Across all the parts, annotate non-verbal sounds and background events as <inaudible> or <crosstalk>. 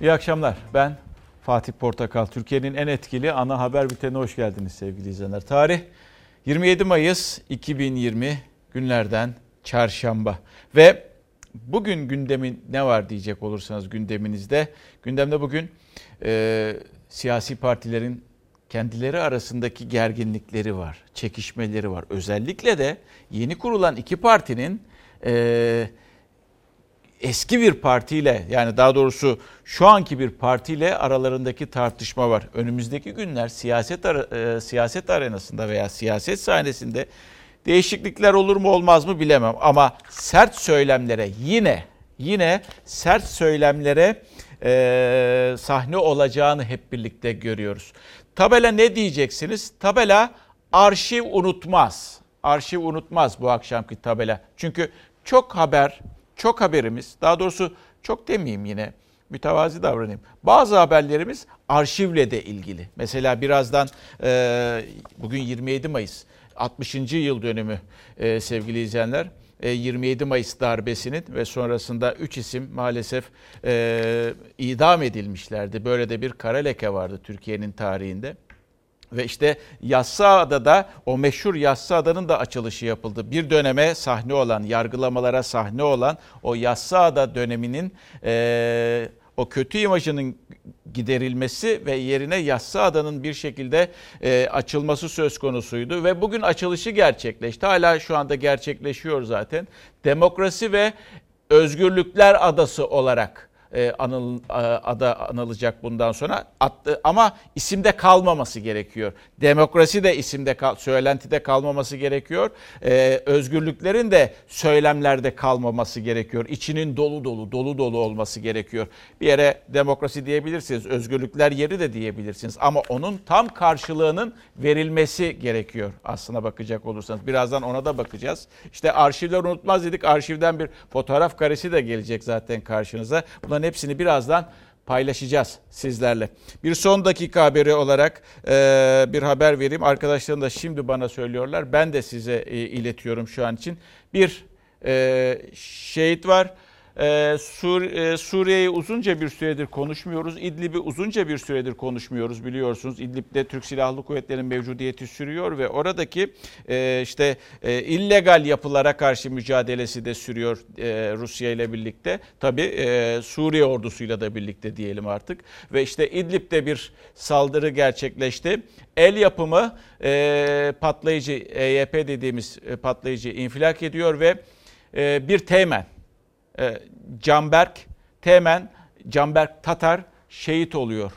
İyi akşamlar. Ben Fatih Portakal. Türkiye'nin en etkili ana haber bültenine hoş geldiniz sevgili izleyenler. Tarih 27 Mayıs 2020 günlerden çarşamba. Ve bugün gündemin ne var diyecek olursanız gündeminizde. Gündemde bugün e, siyasi partilerin kendileri arasındaki gerginlikleri var, çekişmeleri var. Özellikle de yeni kurulan iki partinin e, eski bir partiyle yani daha doğrusu şu anki bir partiyle aralarındaki tartışma var. Önümüzdeki günler siyaset ara, e, siyaset arenasında veya siyaset sahnesinde değişiklikler olur mu olmaz mı bilemem ama sert söylemlere yine yine sert söylemlere e, sahne olacağını hep birlikte görüyoruz. Tabela ne diyeceksiniz? Tabela arşiv unutmaz. Arşiv unutmaz bu akşamki tabela. Çünkü çok haber, çok haberimiz, daha doğrusu çok demeyeyim yine, mütevazi davranayım. Bazı haberlerimiz arşivle de ilgili. Mesela birazdan e, bugün 27 Mayıs 60. yıl dönümü e, sevgili izleyenler. 27 e, Mayıs darbesinin ve sonrasında 3 isim maalesef e, idam edilmişlerdi. Böyle de bir kara leke vardı Türkiye'nin tarihinde. Ve işte Yassıada'da o meşhur Yassıada'nın da açılışı yapıldı. Bir döneme sahne olan, yargılamalara sahne olan o Yassıada döneminin e, o kötü imajının giderilmesi ve yerine Yassıada'nın bir şekilde e, açılması söz konusuydu. Ve bugün açılışı gerçekleşti. Hala şu anda gerçekleşiyor zaten. Demokrasi ve Özgürlükler Adası olarak e, anıl, ada anılacak bundan sonra. Attı, ama isimde kalmaması gerekiyor. Demokrasi de isimde, kal, söylentide kalmaması gerekiyor. E, özgürlüklerin de söylemlerde kalmaması gerekiyor. İçinin dolu dolu, dolu dolu olması gerekiyor. Bir yere demokrasi diyebilirsiniz, özgürlükler yeri de diyebilirsiniz. Ama onun tam karşılığının verilmesi gerekiyor aslına bakacak olursanız. Birazdan ona da bakacağız. İşte arşivler unutmaz dedik. Arşivden bir fotoğraf karesi de gelecek zaten karşınıza. Bunların hepsini birazdan paylaşacağız sizlerle. Bir son dakika haberi olarak e, bir haber vereyim. Arkadaşlarım da şimdi bana söylüyorlar. Ben de size e, iletiyorum şu an için. Bir e, şehit var. Ee, Sur e, Suriye'yi uzunca bir süredir konuşmuyoruz. İdlib'i uzunca bir süredir konuşmuyoruz biliyorsunuz. İdlib'de Türk Silahlı Kuvvetleri'nin mevcudiyeti sürüyor ve oradaki e, işte e, illegal yapılara karşı mücadelesi de sürüyor Rusya ile birlikte. Tabii Suriye ordusuyla da birlikte diyelim artık. Ve işte İdlib'de bir saldırı gerçekleşti. El yapımı patlayıcı EYP dediğimiz patlayıcı infilak ediyor ve bir teğmen e, Canberk Temen, Canberk Tatar şehit oluyor.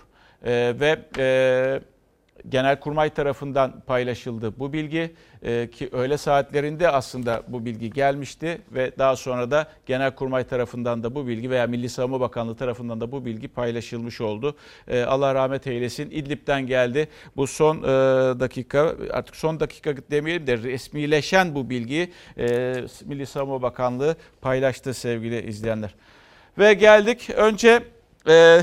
E, ve e, Genelkurmay tarafından paylaşıldı bu bilgi e, ki öğle saatlerinde aslında bu bilgi gelmişti ve daha sonra da Genelkurmay tarafından da bu bilgi veya Milli Savunma Bakanlığı tarafından da bu bilgi paylaşılmış oldu. E, Allah rahmet eylesin. İdlib'den geldi. Bu son e, dakika artık son dakika demeyelim de resmileşen bu bilgiyi e, Milli Savunma Bakanlığı paylaştı sevgili izleyenler. Ve geldik önce e,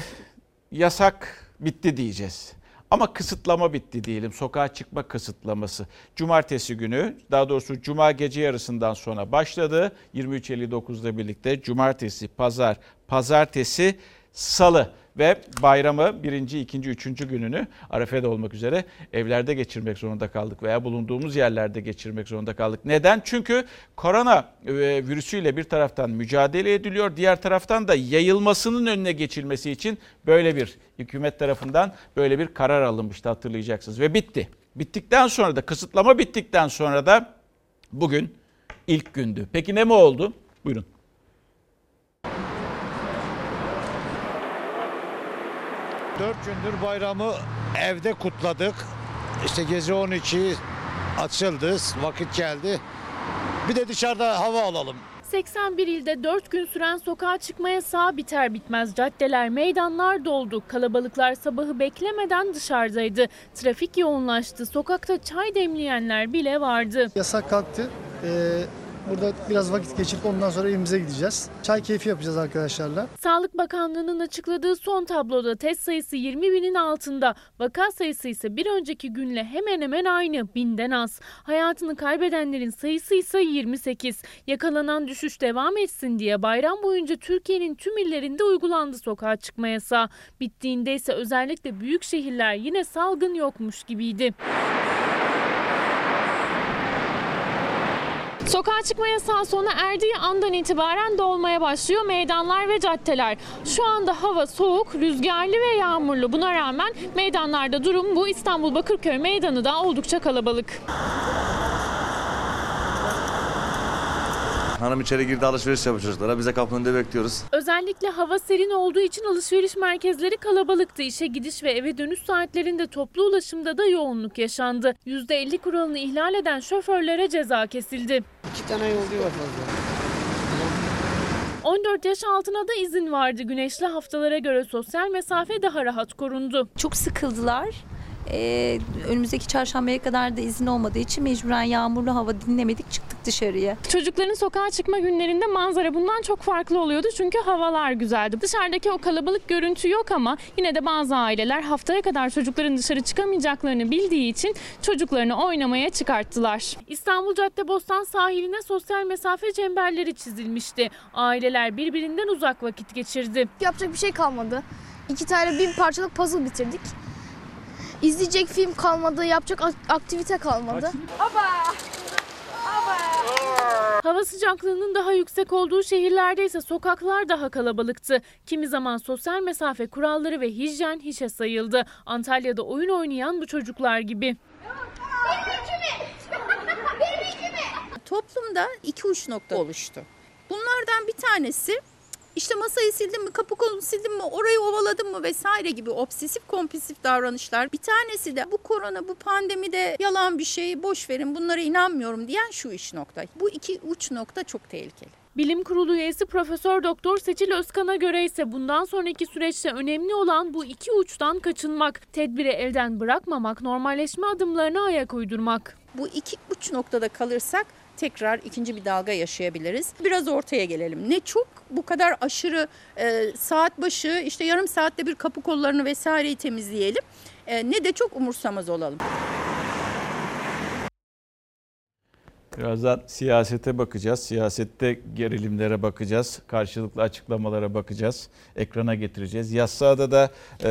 yasak bitti diyeceğiz. Ama kısıtlama bitti diyelim. Sokağa çıkma kısıtlaması. Cumartesi günü daha doğrusu cuma gece yarısından sonra başladı. 23.59'da birlikte cumartesi, pazar, pazartesi, salı ve bayramı birinci, ikinci, üçüncü gününü Arefe'de olmak üzere evlerde geçirmek zorunda kaldık veya bulunduğumuz yerlerde geçirmek zorunda kaldık. Neden? Çünkü korona e, virüsüyle bir taraftan mücadele ediliyor, diğer taraftan da yayılmasının önüne geçilmesi için böyle bir hükümet tarafından böyle bir karar alınmıştı hatırlayacaksınız ve bitti. Bittikten sonra da kısıtlama bittikten sonra da bugün ilk gündü. Peki ne mi oldu? Buyurun. Dört gündür bayramı evde kutladık. İşte gece 12 açıldı, vakit geldi. Bir de dışarıda hava alalım. 81 ilde 4 gün süren sokağa çıkma yasağı biter bitmez caddeler, meydanlar doldu. Kalabalıklar sabahı beklemeden dışarıdaydı. Trafik yoğunlaştı. Sokakta çay demleyenler bile vardı. Yasak kalktı. Ee, Burada biraz vakit geçirip ondan sonra evimize gideceğiz. Çay keyfi yapacağız arkadaşlarla. Sağlık Bakanlığı'nın açıkladığı son tabloda test sayısı 20 binin altında. Vaka sayısı ise bir önceki günle hemen hemen aynı, binden az. Hayatını kaybedenlerin sayısı ise 28. Yakalanan düşüş devam etsin diye bayram boyunca Türkiye'nin tüm illerinde uygulandı sokağa çıkma yasağı. Bittiğinde ise özellikle büyük şehirler yine salgın yokmuş gibiydi. Sokağa çıkma yasağı sona erdiği andan itibaren dolmaya başlıyor meydanlar ve caddeler. Şu anda hava soğuk, rüzgarlı ve yağmurlu. Buna rağmen meydanlarda durum bu. İstanbul Bakırköy Meydanı da oldukça kalabalık. Hanım içeri girdi alışveriş yapıyor çocuklara. Biz de kapının önünde bekliyoruz. Özellikle hava serin olduğu için alışveriş merkezleri kalabalıktı. İşe gidiş ve eve dönüş saatlerinde toplu ulaşımda da yoğunluk yaşandı. %50 kuralını ihlal eden şoförlere ceza kesildi. İki tane yolcu var fazla. 14 yaş altına da izin vardı. Güneşli haftalara göre sosyal mesafe daha rahat korundu. Çok sıkıldılar. Ee, önümüzdeki çarşambaya kadar da izin olmadığı için mecburen yağmurlu hava dinlemedik çıktık dışarıya. Çocukların sokağa çıkma günlerinde manzara bundan çok farklı oluyordu çünkü havalar güzeldi. Dışarıdaki o kalabalık görüntü yok ama yine de bazı aileler haftaya kadar çocukların dışarı çıkamayacaklarını bildiği için çocuklarını oynamaya çıkarttılar. İstanbul Caddebostan sahiline sosyal mesafe çemberleri çizilmişti. Aileler birbirinden uzak vakit geçirdi. Yapacak bir şey kalmadı. İki tane bin parçalık puzzle bitirdik. İzleyecek film kalmadı, yapacak ak- aktivite kalmadı. Hava sıcaklığının daha yüksek olduğu şehirlerde ise sokaklar daha kalabalıktı. Kimi zaman sosyal mesafe kuralları ve hijyen hiçe sayıldı. Antalya'da oyun oynayan bu çocuklar gibi. toplumda iki uç nokta oluştu. Bunlardan bir tanesi işte masayı sildim mi, kapı kolunu sildim mi, orayı ovaladım mı vesaire gibi obsesif kompulsif davranışlar. Bir tanesi de bu korona, bu pandemi de yalan bir şey, boş verin bunlara inanmıyorum diyen şu iş nokta. Bu iki uç nokta çok tehlikeli. Bilim Kurulu üyesi Profesör Doktor Seçil Özkan'a göre ise bundan sonraki süreçte önemli olan bu iki uçtan kaçınmak, tedbiri elden bırakmamak, normalleşme adımlarına ayak uydurmak. Bu iki uç noktada kalırsak tekrar ikinci bir dalga yaşayabiliriz. Biraz ortaya gelelim. Ne çok bu kadar aşırı e, saat başı işte yarım saatte bir kapı kollarını vesaireyi temizleyelim. E, ne de çok umursamaz olalım. Birazdan siyasete bakacağız. Siyasette gerilimlere bakacağız. Karşılıklı açıklamalara bakacağız. Ekrana getireceğiz. Yassıada da e,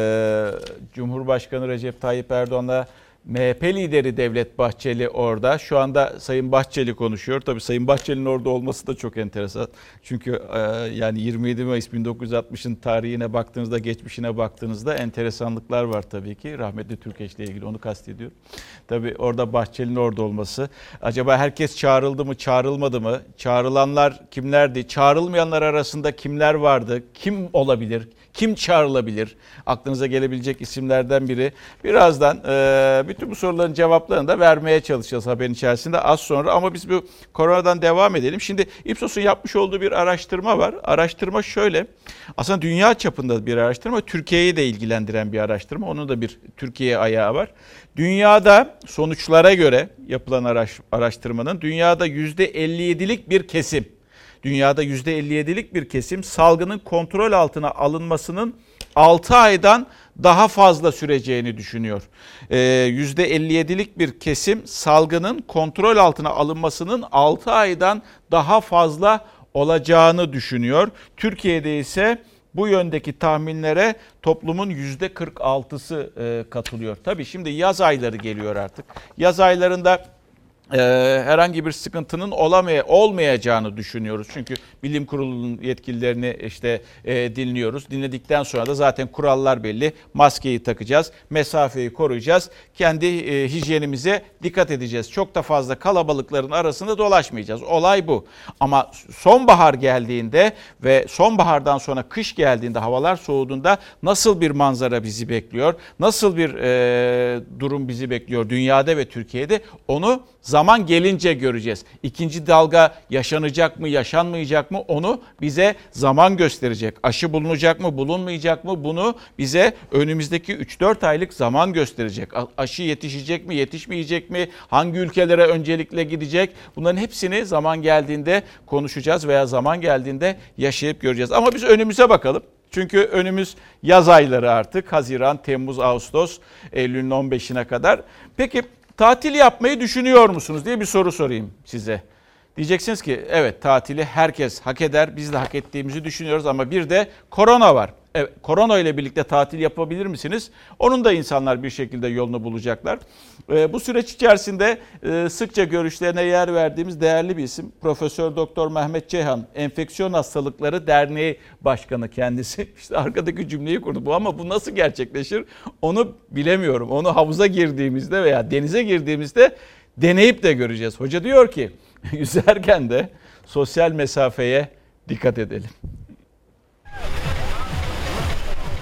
Cumhurbaşkanı Recep Tayyip Erdoğan'la MHP lideri Devlet Bahçeli orada. Şu anda Sayın Bahçeli konuşuyor. Tabii Sayın Bahçeli'nin orada olması da çok enteresan. Çünkü e, yani 27 Mayıs 1960'ın tarihine baktığınızda, geçmişine baktığınızda enteresanlıklar var tabii ki. Rahmetli Türkeş ile ilgili onu kastediyorum. Tabii orada Bahçeli'nin orada olması. Acaba herkes çağrıldı mı, çağrılmadı mı? Çağrılanlar kimlerdi? Çağrılmayanlar arasında kimler vardı? Kim olabilir? Kim çağrılabilir? Aklınıza gelebilecek isimlerden biri. Birazdan e, bütün bu soruların cevaplarını da vermeye çalışacağız haberin içerisinde az sonra. Ama biz bu koronadan devam edelim. Şimdi Ipsos'un yapmış olduğu bir araştırma var. Araştırma şöyle. Aslında dünya çapında bir araştırma. Türkiye'yi de ilgilendiren bir araştırma. Onun da bir Türkiye ayağı var. Dünyada sonuçlara göre yapılan araş, araştırmanın dünyada %57'lik bir kesim dünyada %57'lik bir kesim salgının kontrol altına alınmasının 6 aydan daha fazla süreceğini düşünüyor. Ee, %57'lik bir kesim salgının kontrol altına alınmasının 6 aydan daha fazla olacağını düşünüyor. Türkiye'de ise bu yöndeki tahminlere toplumun %46'sı e, katılıyor. Tabii şimdi yaz ayları geliyor artık. Yaz aylarında e, herhangi bir sıkıntının olamaya, olmayacağını düşünüyoruz. Çünkü bilim kurulunun yetkililerini işte e, dinliyoruz. Dinledikten sonra da zaten kurallar belli. Maskeyi takacağız, mesafeyi koruyacağız. Kendi e, hijyenimize dikkat edeceğiz. Çok da fazla kalabalıkların arasında dolaşmayacağız. Olay bu. Ama sonbahar geldiğinde ve sonbahardan sonra kış geldiğinde havalar soğuduğunda nasıl bir manzara bizi bekliyor? Nasıl bir e, durum bizi bekliyor dünyada ve Türkiye'de? Onu zaman gelince göreceğiz. İkinci dalga yaşanacak mı, yaşanmayacak mı onu bize zaman gösterecek. Aşı bulunacak mı, bulunmayacak mı bunu bize önümüzdeki 3-4 aylık zaman gösterecek. Aşı yetişecek mi, yetişmeyecek mi? Hangi ülkelere öncelikle gidecek? Bunların hepsini zaman geldiğinde konuşacağız veya zaman geldiğinde yaşayıp göreceğiz. Ama biz önümüze bakalım. Çünkü önümüz yaz ayları artık. Haziran, Temmuz, Ağustos, Eylül'ün 15'ine kadar. Peki tatil yapmayı düşünüyor musunuz diye bir soru sorayım size. Diyeceksiniz ki evet tatili herkes hak eder. Biz de hak ettiğimizi düşünüyoruz ama bir de korona var. Evet, korona ile birlikte tatil yapabilir misiniz? Onun da insanlar bir şekilde yolunu bulacaklar. E, bu süreç içerisinde e, sıkça görüşlerine yer verdiğimiz değerli bir isim Profesör Doktor Mehmet Ceyhan, Enfeksiyon Hastalıkları Derneği Başkanı kendisi. <laughs> İşte arkadaki cümleyi kurdu. Bu ama bu nasıl gerçekleşir? Onu bilemiyorum. Onu havuza girdiğimizde veya denize girdiğimizde deneyip de göreceğiz. Hoca diyor ki <laughs> yüzerken de sosyal mesafeye dikkat edelim.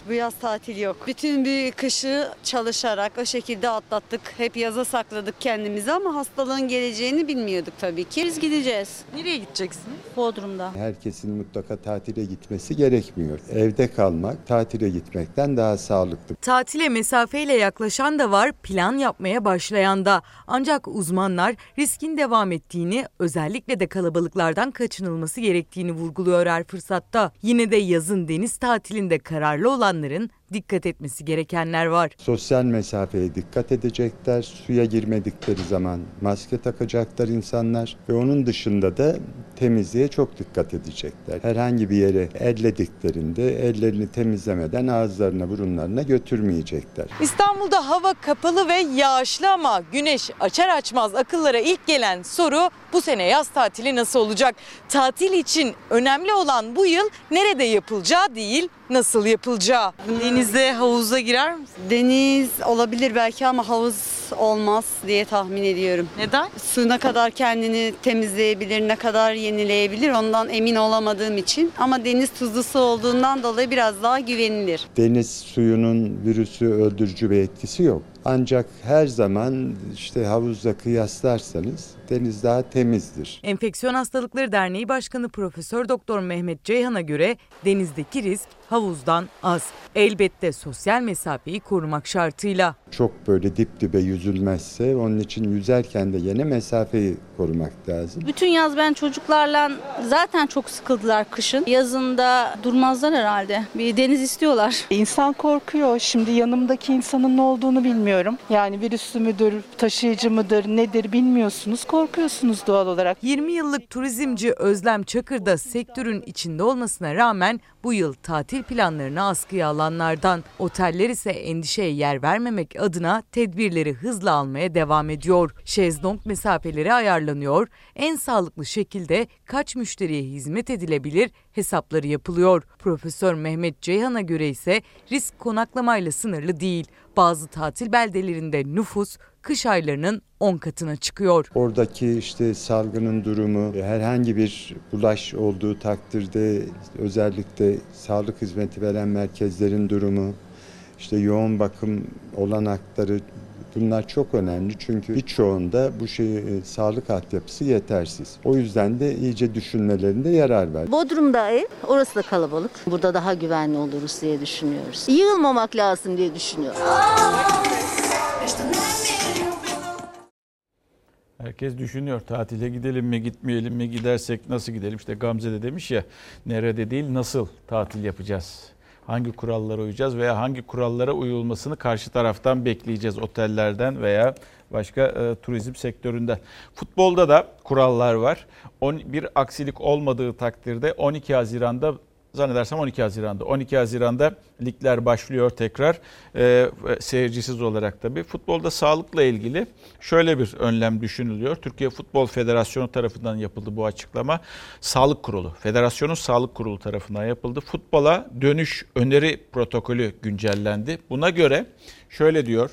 Bu yaz tatil yok. Bütün bir kışı çalışarak o şekilde atlattık. Hep yaza sakladık kendimizi ama hastalığın geleceğini bilmiyorduk tabii ki. Biz gideceğiz. Nereye gideceksin? Bodrum'da. Herkesin mutlaka tatile gitmesi gerekmiyor. Evde kalmak tatile gitmekten daha sağlıklı. Tatile mesafeyle yaklaşan da var, plan yapmaya başlayan da. Ancak uzmanlar riskin devam ettiğini, özellikle de kalabalıklardan kaçınılması gerektiğini vurguluyor her fırsatta. Yine de yazın deniz tatilinde kararlı olan insanların dikkat etmesi gerekenler var. Sosyal mesafeye dikkat edecekler. Suya girmedikleri zaman maske takacaklar insanlar ve onun dışında da temizliğe çok dikkat edecekler. Herhangi bir yere ellediklerinde ellerini temizlemeden ağızlarına burunlarına götürmeyecekler. İstanbul'da hava kapalı ve yağışlı ama güneş açar açmaz akıllara ilk gelen soru bu sene yaz tatili nasıl olacak? Tatil için önemli olan bu yıl nerede yapılacağı değil nasıl yapılacağı. Denizde havuza girer misin? Deniz olabilir belki ama havuz olmaz diye tahmin ediyorum. Neden? Su ne kadar kendini temizleyebilir, ne kadar yenileyebilir ondan emin olamadığım için. Ama deniz tuzlu su olduğundan dolayı biraz daha güvenilir. Deniz suyunun virüsü öldürücü bir etkisi yok. Ancak her zaman işte havuzla kıyaslarsanız deniz daha temizdir. Enfeksiyon Hastalıkları Derneği Başkanı Profesör Doktor Mehmet Ceyhan'a göre denizdeki risk havuzdan az. Elbette sosyal mesafeyi korumak şartıyla. Çok böyle dip dibe yüzülmezse onun için yüzerken de yine mesafeyi korumak lazım. Bütün yaz ben çocuklarla zaten çok sıkıldılar kışın. Yazında durmazlar herhalde. Bir deniz istiyorlar. İnsan korkuyor. Şimdi yanımdaki insanın ne olduğunu bilmiyorum. Yani virüslü müdür, taşıyıcı mıdır, nedir bilmiyorsunuz. Korkuyorsunuz doğal olarak. 20 yıllık turizmci Özlem Çakır da sektörün içinde olmasına rağmen bu yıl tatil planlarını askıya alanlardan. Oteller ise endişeye yer vermemek adına tedbirleri hızla almaya devam ediyor. Şezlong mesafeleri ayarlanıyor. En sağlıklı şekilde kaç müşteriye hizmet edilebilir hesapları yapılıyor. Profesör Mehmet Ceyhan'a göre ise risk konaklamayla sınırlı değil. Bazı tatil beldelerinde nüfus kış aylarının 10 katına çıkıyor. Oradaki işte salgının durumu, herhangi bir bulaş olduğu takdirde özellikle sağlık hizmeti veren merkezlerin durumu, işte yoğun bakım olanakları Bunlar çok önemli çünkü birçoğunda bu şey e, sağlık altyapısı yetersiz. O yüzden de iyice düşünmelerinde yarar var. Bodrum'da ev, orası da kalabalık. Burada daha güvenli oluruz diye düşünüyoruz. Yığılmamak lazım diye düşünüyorum. Herkes düşünüyor tatile gidelim mi gitmeyelim mi gidersek nasıl gidelim işte Gamze de demiş ya nerede değil nasıl tatil yapacağız hangi kurallara uyacağız veya hangi kurallara uyulmasını karşı taraftan bekleyeceğiz otellerden veya başka e, turizm sektöründen. Futbolda da kurallar var. On, bir aksilik olmadığı takdirde 12 Haziran'da zannedersem 12 Haziran'da. 12 Haziran'da ligler başlıyor tekrar e, seyircisiz olarak tabii. Futbolda sağlıkla ilgili şöyle bir önlem düşünülüyor. Türkiye Futbol Federasyonu tarafından yapıldı bu açıklama. Sağlık Kurulu, Federasyonun Sağlık Kurulu tarafından yapıldı. Futbola dönüş öneri protokolü güncellendi. Buna göre şöyle diyor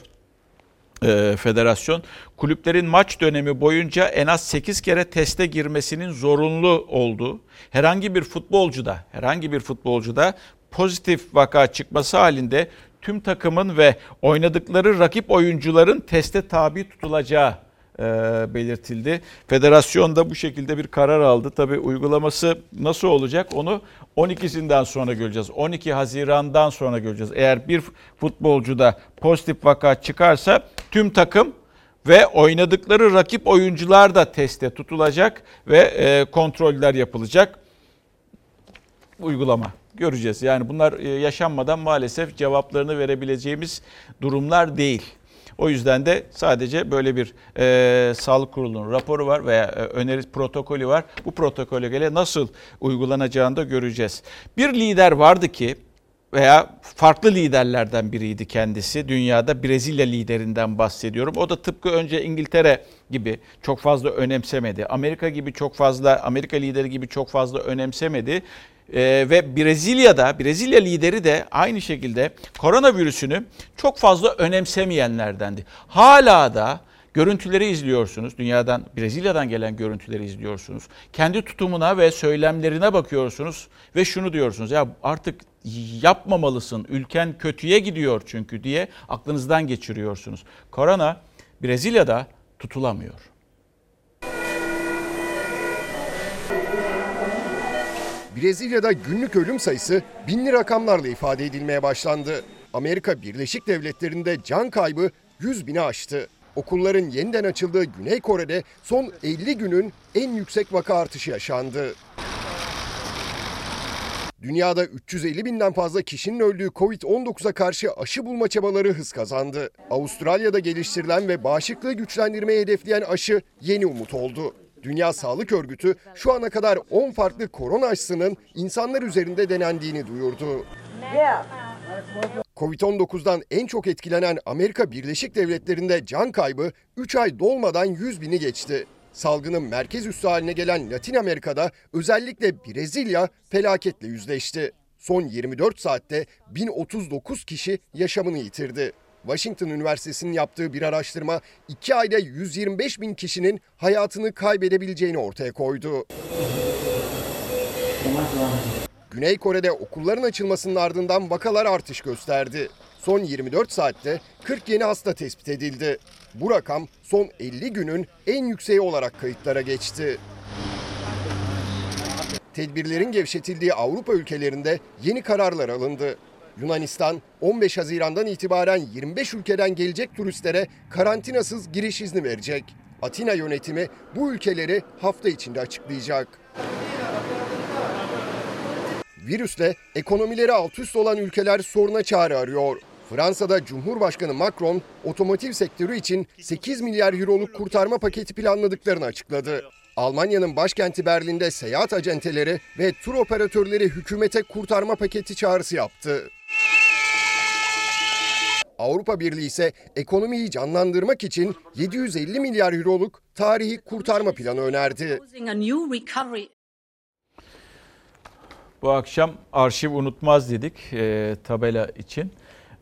e, federasyon kulüplerin maç dönemi boyunca en az 8 kere teste girmesinin zorunlu olduğu, herhangi bir futbolcuda, herhangi bir futbolcuda pozitif vaka çıkması halinde tüm takımın ve oynadıkları rakip oyuncuların teste tabi tutulacağı belirtildi. Federasyon da bu şekilde bir karar aldı. Tabi uygulaması nasıl olacak onu 12'sinden sonra göreceğiz. 12 Haziran'dan sonra göreceğiz. Eğer bir futbolcuda pozitif vaka çıkarsa tüm takım ve oynadıkları rakip oyuncular da teste tutulacak ve e, kontroller yapılacak. Uygulama göreceğiz. Yani bunlar e, yaşanmadan maalesef cevaplarını verebileceğimiz durumlar değil. O yüzden de sadece böyle bir e, sağlık kurulunun raporu var veya e, öneri protokolü var. Bu protokole göre nasıl uygulanacağını da göreceğiz. Bir lider vardı ki veya farklı liderlerden biriydi kendisi. Dünyada Brezilya liderinden bahsediyorum. O da tıpkı önce İngiltere gibi çok fazla önemsemedi. Amerika gibi çok fazla Amerika lideri gibi çok fazla önemsemedi. Ee, ve Brezilya'da, Brezilya lideri de aynı şekilde koronavirüsünü çok fazla önemsemeyenlerdendi. Hala da görüntüleri izliyorsunuz. Dünyadan, Brezilya'dan gelen görüntüleri izliyorsunuz. Kendi tutumuna ve söylemlerine bakıyorsunuz ve şunu diyorsunuz. Ya artık yapmamalısın. Ülken kötüye gidiyor çünkü diye aklınızdan geçiriyorsunuz. Korona Brezilya'da tutulamıyor. Brezilya'da günlük ölüm sayısı binli rakamlarla ifade edilmeye başlandı. Amerika Birleşik Devletleri'nde can kaybı 100 bini aştı. Okulların yeniden açıldığı Güney Kore'de son 50 günün en yüksek vaka artışı yaşandı. Dünyada 350 binden fazla kişinin öldüğü Covid-19'a karşı aşı bulma çabaları hız kazandı. Avustralya'da geliştirilen ve bağışıklığı güçlendirmeyi hedefleyen aşı yeni umut oldu. Dünya Sağlık Örgütü şu ana kadar 10 farklı korona aşısının insanlar üzerinde denendiğini duyurdu. Covid-19'dan en çok etkilenen Amerika Birleşik Devletleri'nde can kaybı 3 ay dolmadan 100 bini geçti. Salgının merkez üssü haline gelen Latin Amerika'da özellikle Brezilya felaketle yüzleşti. Son 24 saatte 1039 kişi yaşamını yitirdi. Washington Üniversitesi'nin yaptığı bir araştırma 2 ayda 125 bin kişinin hayatını kaybedebileceğini ortaya koydu. Güney Kore'de okulların açılmasının ardından vakalar artış gösterdi. Son 24 saatte 40 yeni hasta tespit edildi. Bu rakam son 50 günün en yükseği olarak kayıtlara geçti. Tedbirlerin gevşetildiği Avrupa ülkelerinde yeni kararlar alındı. Yunanistan 15 Haziran'dan itibaren 25 ülkeden gelecek turistlere karantinasız giriş izni verecek. Atina yönetimi bu ülkeleri hafta içinde açıklayacak. Virüsle ekonomileri alt üst olan ülkeler soruna çare arıyor. Fransa'da Cumhurbaşkanı Macron otomotiv sektörü için 8 milyar euroluk kurtarma paketi planladıklarını açıkladı. Almanya'nın başkenti Berlin'de seyahat acenteleri ve tur operatörleri hükümete kurtarma paketi çağrısı yaptı. Avrupa Birliği ise ekonomiyi canlandırmak için 750 milyar euroluk tarihi kurtarma planı önerdi. Bu akşam arşiv unutmaz dedik e, tabela için.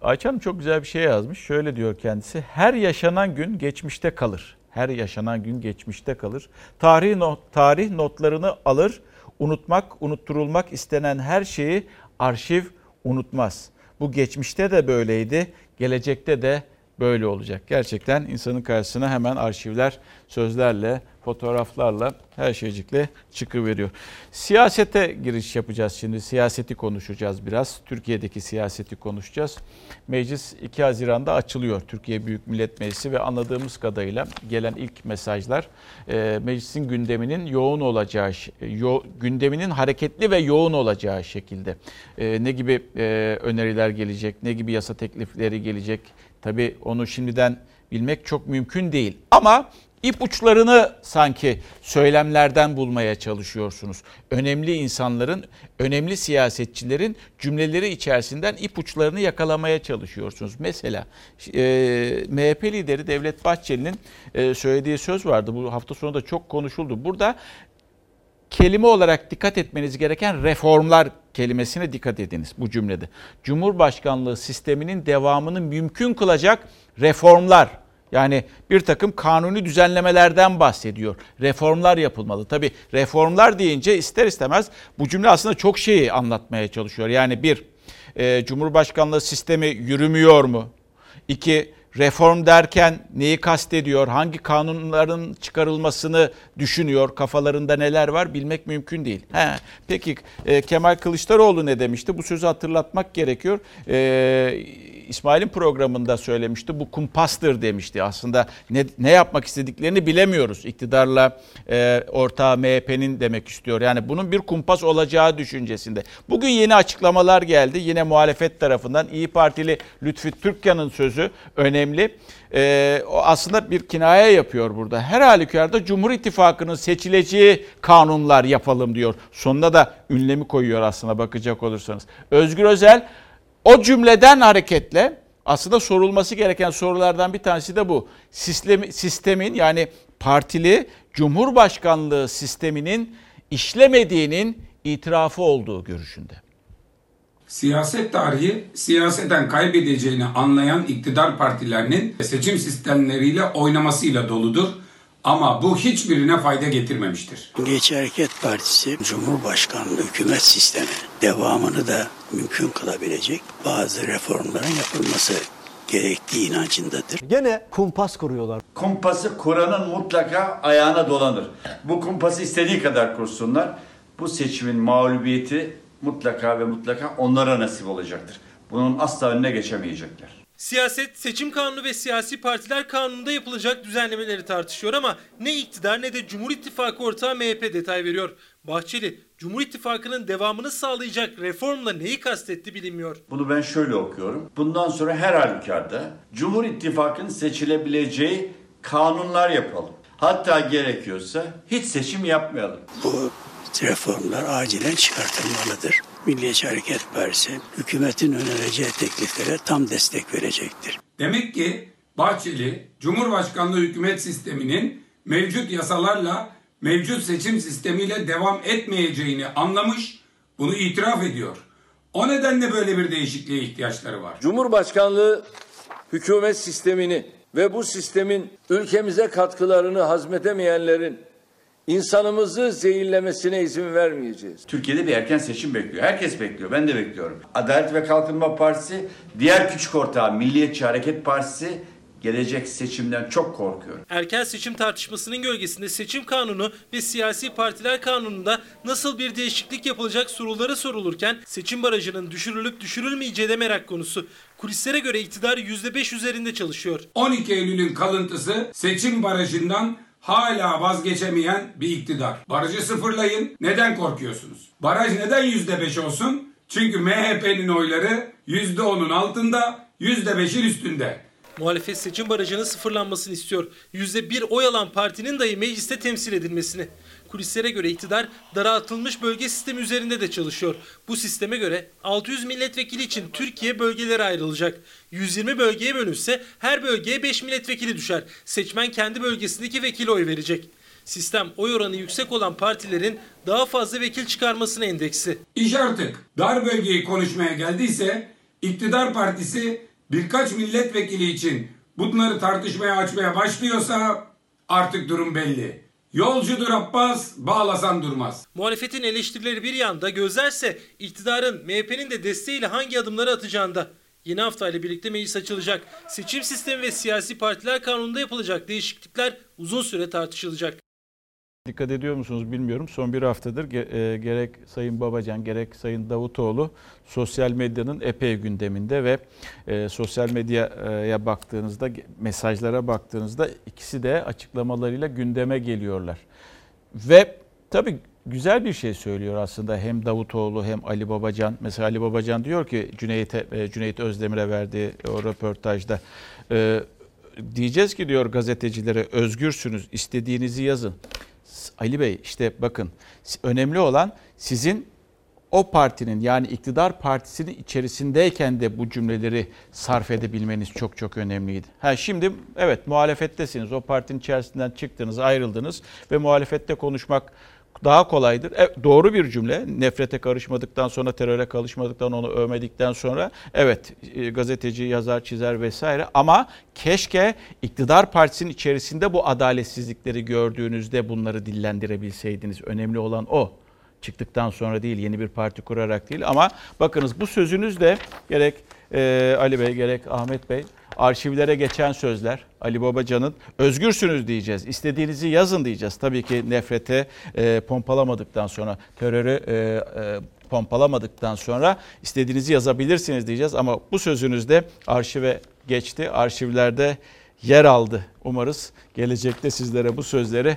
Ayça Hanım çok güzel bir şey yazmış. Şöyle diyor kendisi. Her yaşanan gün geçmişte kalır. Her yaşanan gün geçmişte kalır. Tarih, not, tarih notlarını alır. Unutmak, unutturulmak istenen her şeyi arşiv unutmaz. Bu geçmişte de böyleydi, gelecekte de böyle olacak. Gerçekten insanın karşısına hemen arşivler sözlerle, fotoğraflarla, her şeycikle çıkıveriyor. Siyasete giriş yapacağız şimdi. Siyaseti konuşacağız biraz. Türkiye'deki siyaseti konuşacağız. Meclis 2 Haziran'da açılıyor. Türkiye Büyük Millet Meclisi ve anladığımız kadarıyla gelen ilk mesajlar e, meclisin gündeminin yoğun olacağı, yo, gündeminin hareketli ve yoğun olacağı şekilde. E, ne gibi e, öneriler gelecek, ne gibi yasa teklifleri gelecek. Tabii onu şimdiden bilmek çok mümkün değil. Ama ipuçlarını sanki söylemlerden bulmaya çalışıyorsunuz. Önemli insanların, önemli siyasetçilerin cümleleri içerisinden ipuçlarını yakalamaya çalışıyorsunuz. Mesela e, MHP lideri Devlet Bahçeli'nin e, söylediği söz vardı. Bu hafta sonu da çok konuşuldu. Burada kelime olarak dikkat etmeniz gereken reformlar kelimesine dikkat ediniz bu cümlede. Cumhurbaşkanlığı sisteminin devamını mümkün kılacak reformlar yani bir takım kanuni düzenlemelerden bahsediyor. Reformlar yapılmalı. Tabi reformlar deyince ister istemez bu cümle aslında çok şeyi anlatmaya çalışıyor. Yani bir, e, Cumhurbaşkanlığı sistemi yürümüyor mu? İki, reform derken neyi kastediyor, hangi kanunların çıkarılmasını düşünüyor, kafalarında neler var bilmek mümkün değil. He, peki e, Kemal Kılıçdaroğlu ne demişti? Bu sözü hatırlatmak gerekiyor. E, İsmail'in programında söylemişti. Bu kumpastır demişti. Aslında ne, ne yapmak istediklerini bilemiyoruz. İktidarla e, ortağı MHP'nin demek istiyor. Yani bunun bir kumpas olacağı düşüncesinde. Bugün yeni açıklamalar geldi. Yine muhalefet tarafından İyi Partili Lütfi Türkkan'ın sözü önemli. E, o aslında bir kinaye yapıyor burada. Her halükarda Cumhur İttifakı'nın seçileceği kanunlar yapalım diyor. Sonunda da ünlemi koyuyor aslında bakacak olursanız. Özgür Özel o cümleden hareketle aslında sorulması gereken sorulardan bir tanesi de bu. Sistemi, sistemin yani partili cumhurbaşkanlığı sisteminin işlemediğinin itirafı olduğu görüşünde. Siyaset tarihi siyaseten kaybedeceğini anlayan iktidar partilerinin seçim sistemleriyle oynamasıyla doludur. Ama bu hiçbirine fayda getirmemiştir. Milliyetçi Hareket Partisi Cumhurbaşkanlığı hükümet sistemi devamını da mümkün kılabilecek bazı reformların yapılması gerektiği inancındadır. Gene kumpas kuruyorlar. Kumpası kuranın mutlaka ayağına dolanır. Bu kumpası istediği kadar kursunlar. Bu seçimin mağlubiyeti mutlaka ve mutlaka onlara nasip olacaktır. Bunun asla önüne geçemeyecekler. Siyaset, seçim kanunu ve siyasi partiler kanununda yapılacak düzenlemeleri tartışıyor ama ne iktidar ne de Cumhur İttifakı ortağı MHP detay veriyor. Bahçeli, Cumhur İttifakı'nın devamını sağlayacak reformla neyi kastetti bilinmiyor. Bunu ben şöyle okuyorum. Bundan sonra her halükarda Cumhur İttifakı'nın seçilebileceği kanunlar yapalım. Hatta gerekiyorsa hiç seçim yapmayalım. Bu reformlar acilen çıkartılmalıdır. Milliyetçi Hareket Partisi hükümetin önereceği tekliflere tam destek verecektir. Demek ki Bahçeli, Cumhurbaşkanlığı hükümet sisteminin mevcut yasalarla, mevcut seçim sistemiyle devam etmeyeceğini anlamış, bunu itiraf ediyor. O nedenle böyle bir değişikliğe ihtiyaçları var. Cumhurbaşkanlığı hükümet sistemini ve bu sistemin ülkemize katkılarını hazmedemeyenlerin insanımızı zehirlemesine izin vermeyeceğiz. Türkiye'de bir erken seçim bekliyor. Herkes bekliyor. Ben de bekliyorum. Adalet ve Kalkınma Partisi, diğer küçük ortağı Milliyetçi Hareket Partisi gelecek seçimden çok korkuyorum. Erken seçim tartışmasının gölgesinde seçim kanunu ve siyasi partiler kanununda nasıl bir değişiklik yapılacak soruları sorulurken seçim barajının düşürülüp düşürülmeyeceği de merak konusu. Kulislere göre iktidar %5 üzerinde çalışıyor. 12 Eylül'ün kalıntısı seçim barajından hala vazgeçemeyen bir iktidar. Barajı sıfırlayın. Neden korkuyorsunuz? Baraj neden %5 olsun? Çünkü MHP'nin oyları %10'un altında, %5'in üstünde. Muhalefet seçim barajının sıfırlanmasını istiyor. %1 oy alan partinin dahi mecliste temsil edilmesini. Kulislere göre iktidar daraltılmış bölge sistemi üzerinde de çalışıyor. Bu sisteme göre 600 milletvekili için Türkiye bölgelere ayrılacak. 120 bölgeye bölünse her bölgeye 5 milletvekili düşer. Seçmen kendi bölgesindeki vekile oy verecek. Sistem oy oranı yüksek olan partilerin daha fazla vekil çıkarmasına endeksi. İş artık dar bölgeyi konuşmaya geldiyse iktidar partisi birkaç milletvekili için bunları tartışmaya açmaya başlıyorsa artık durum belli. Yolcudur Abbas, bağlasan durmaz. Muhalefetin eleştirileri bir yanda gözlerse iktidarın MHP'nin de desteğiyle hangi adımları atacağında. Yeni haftayla birlikte meclis açılacak. Seçim sistemi ve siyasi partiler kanununda yapılacak değişiklikler uzun süre tartışılacak. Dikkat ediyor musunuz bilmiyorum. Son bir haftadır e, gerek Sayın Babacan gerek Sayın Davutoğlu sosyal medyanın epey gündeminde ve e, sosyal medyaya baktığınızda mesajlara baktığınızda ikisi de açıklamalarıyla gündeme geliyorlar. Ve tabii güzel bir şey söylüyor aslında hem Davutoğlu hem Ali Babacan. Mesela Ali Babacan diyor ki Cüneyt, e, Cüneyt Özdemir'e verdiği o röportajda diyeceğiz ki diyor gazetecilere özgürsünüz istediğinizi yazın. Ali Bey işte bakın önemli olan sizin o partinin yani iktidar partisinin içerisindeyken de bu cümleleri sarf edebilmeniz çok çok önemliydi. Ha şimdi evet muhalefettesiniz. O partinin içerisinden çıktınız, ayrıldınız ve muhalefette konuşmak daha kolaydır. E, doğru bir cümle. Nefrete karışmadıktan sonra, teröre karışmadıktan, onu övmedikten sonra evet e, gazeteci, yazar, çizer vesaire ama keşke iktidar partisinin içerisinde bu adaletsizlikleri gördüğünüzde bunları dillendirebilseydiniz. Önemli olan o. Çıktıktan sonra değil, yeni bir parti kurarak değil ama bakınız bu sözünüz de gerek e, Ali Bey gerek Ahmet Bey arşivlere geçen sözler Ali Babacan'ın özgürsünüz diyeceğiz. İstediğinizi yazın diyeceğiz. Tabii ki nefrete e, pompalamadıktan sonra terörü e, e, pompalamadıktan sonra istediğinizi yazabilirsiniz diyeceğiz. Ama bu sözünüzde arşive geçti. Arşivlerde yer aldı. Umarız gelecekte sizlere bu sözleri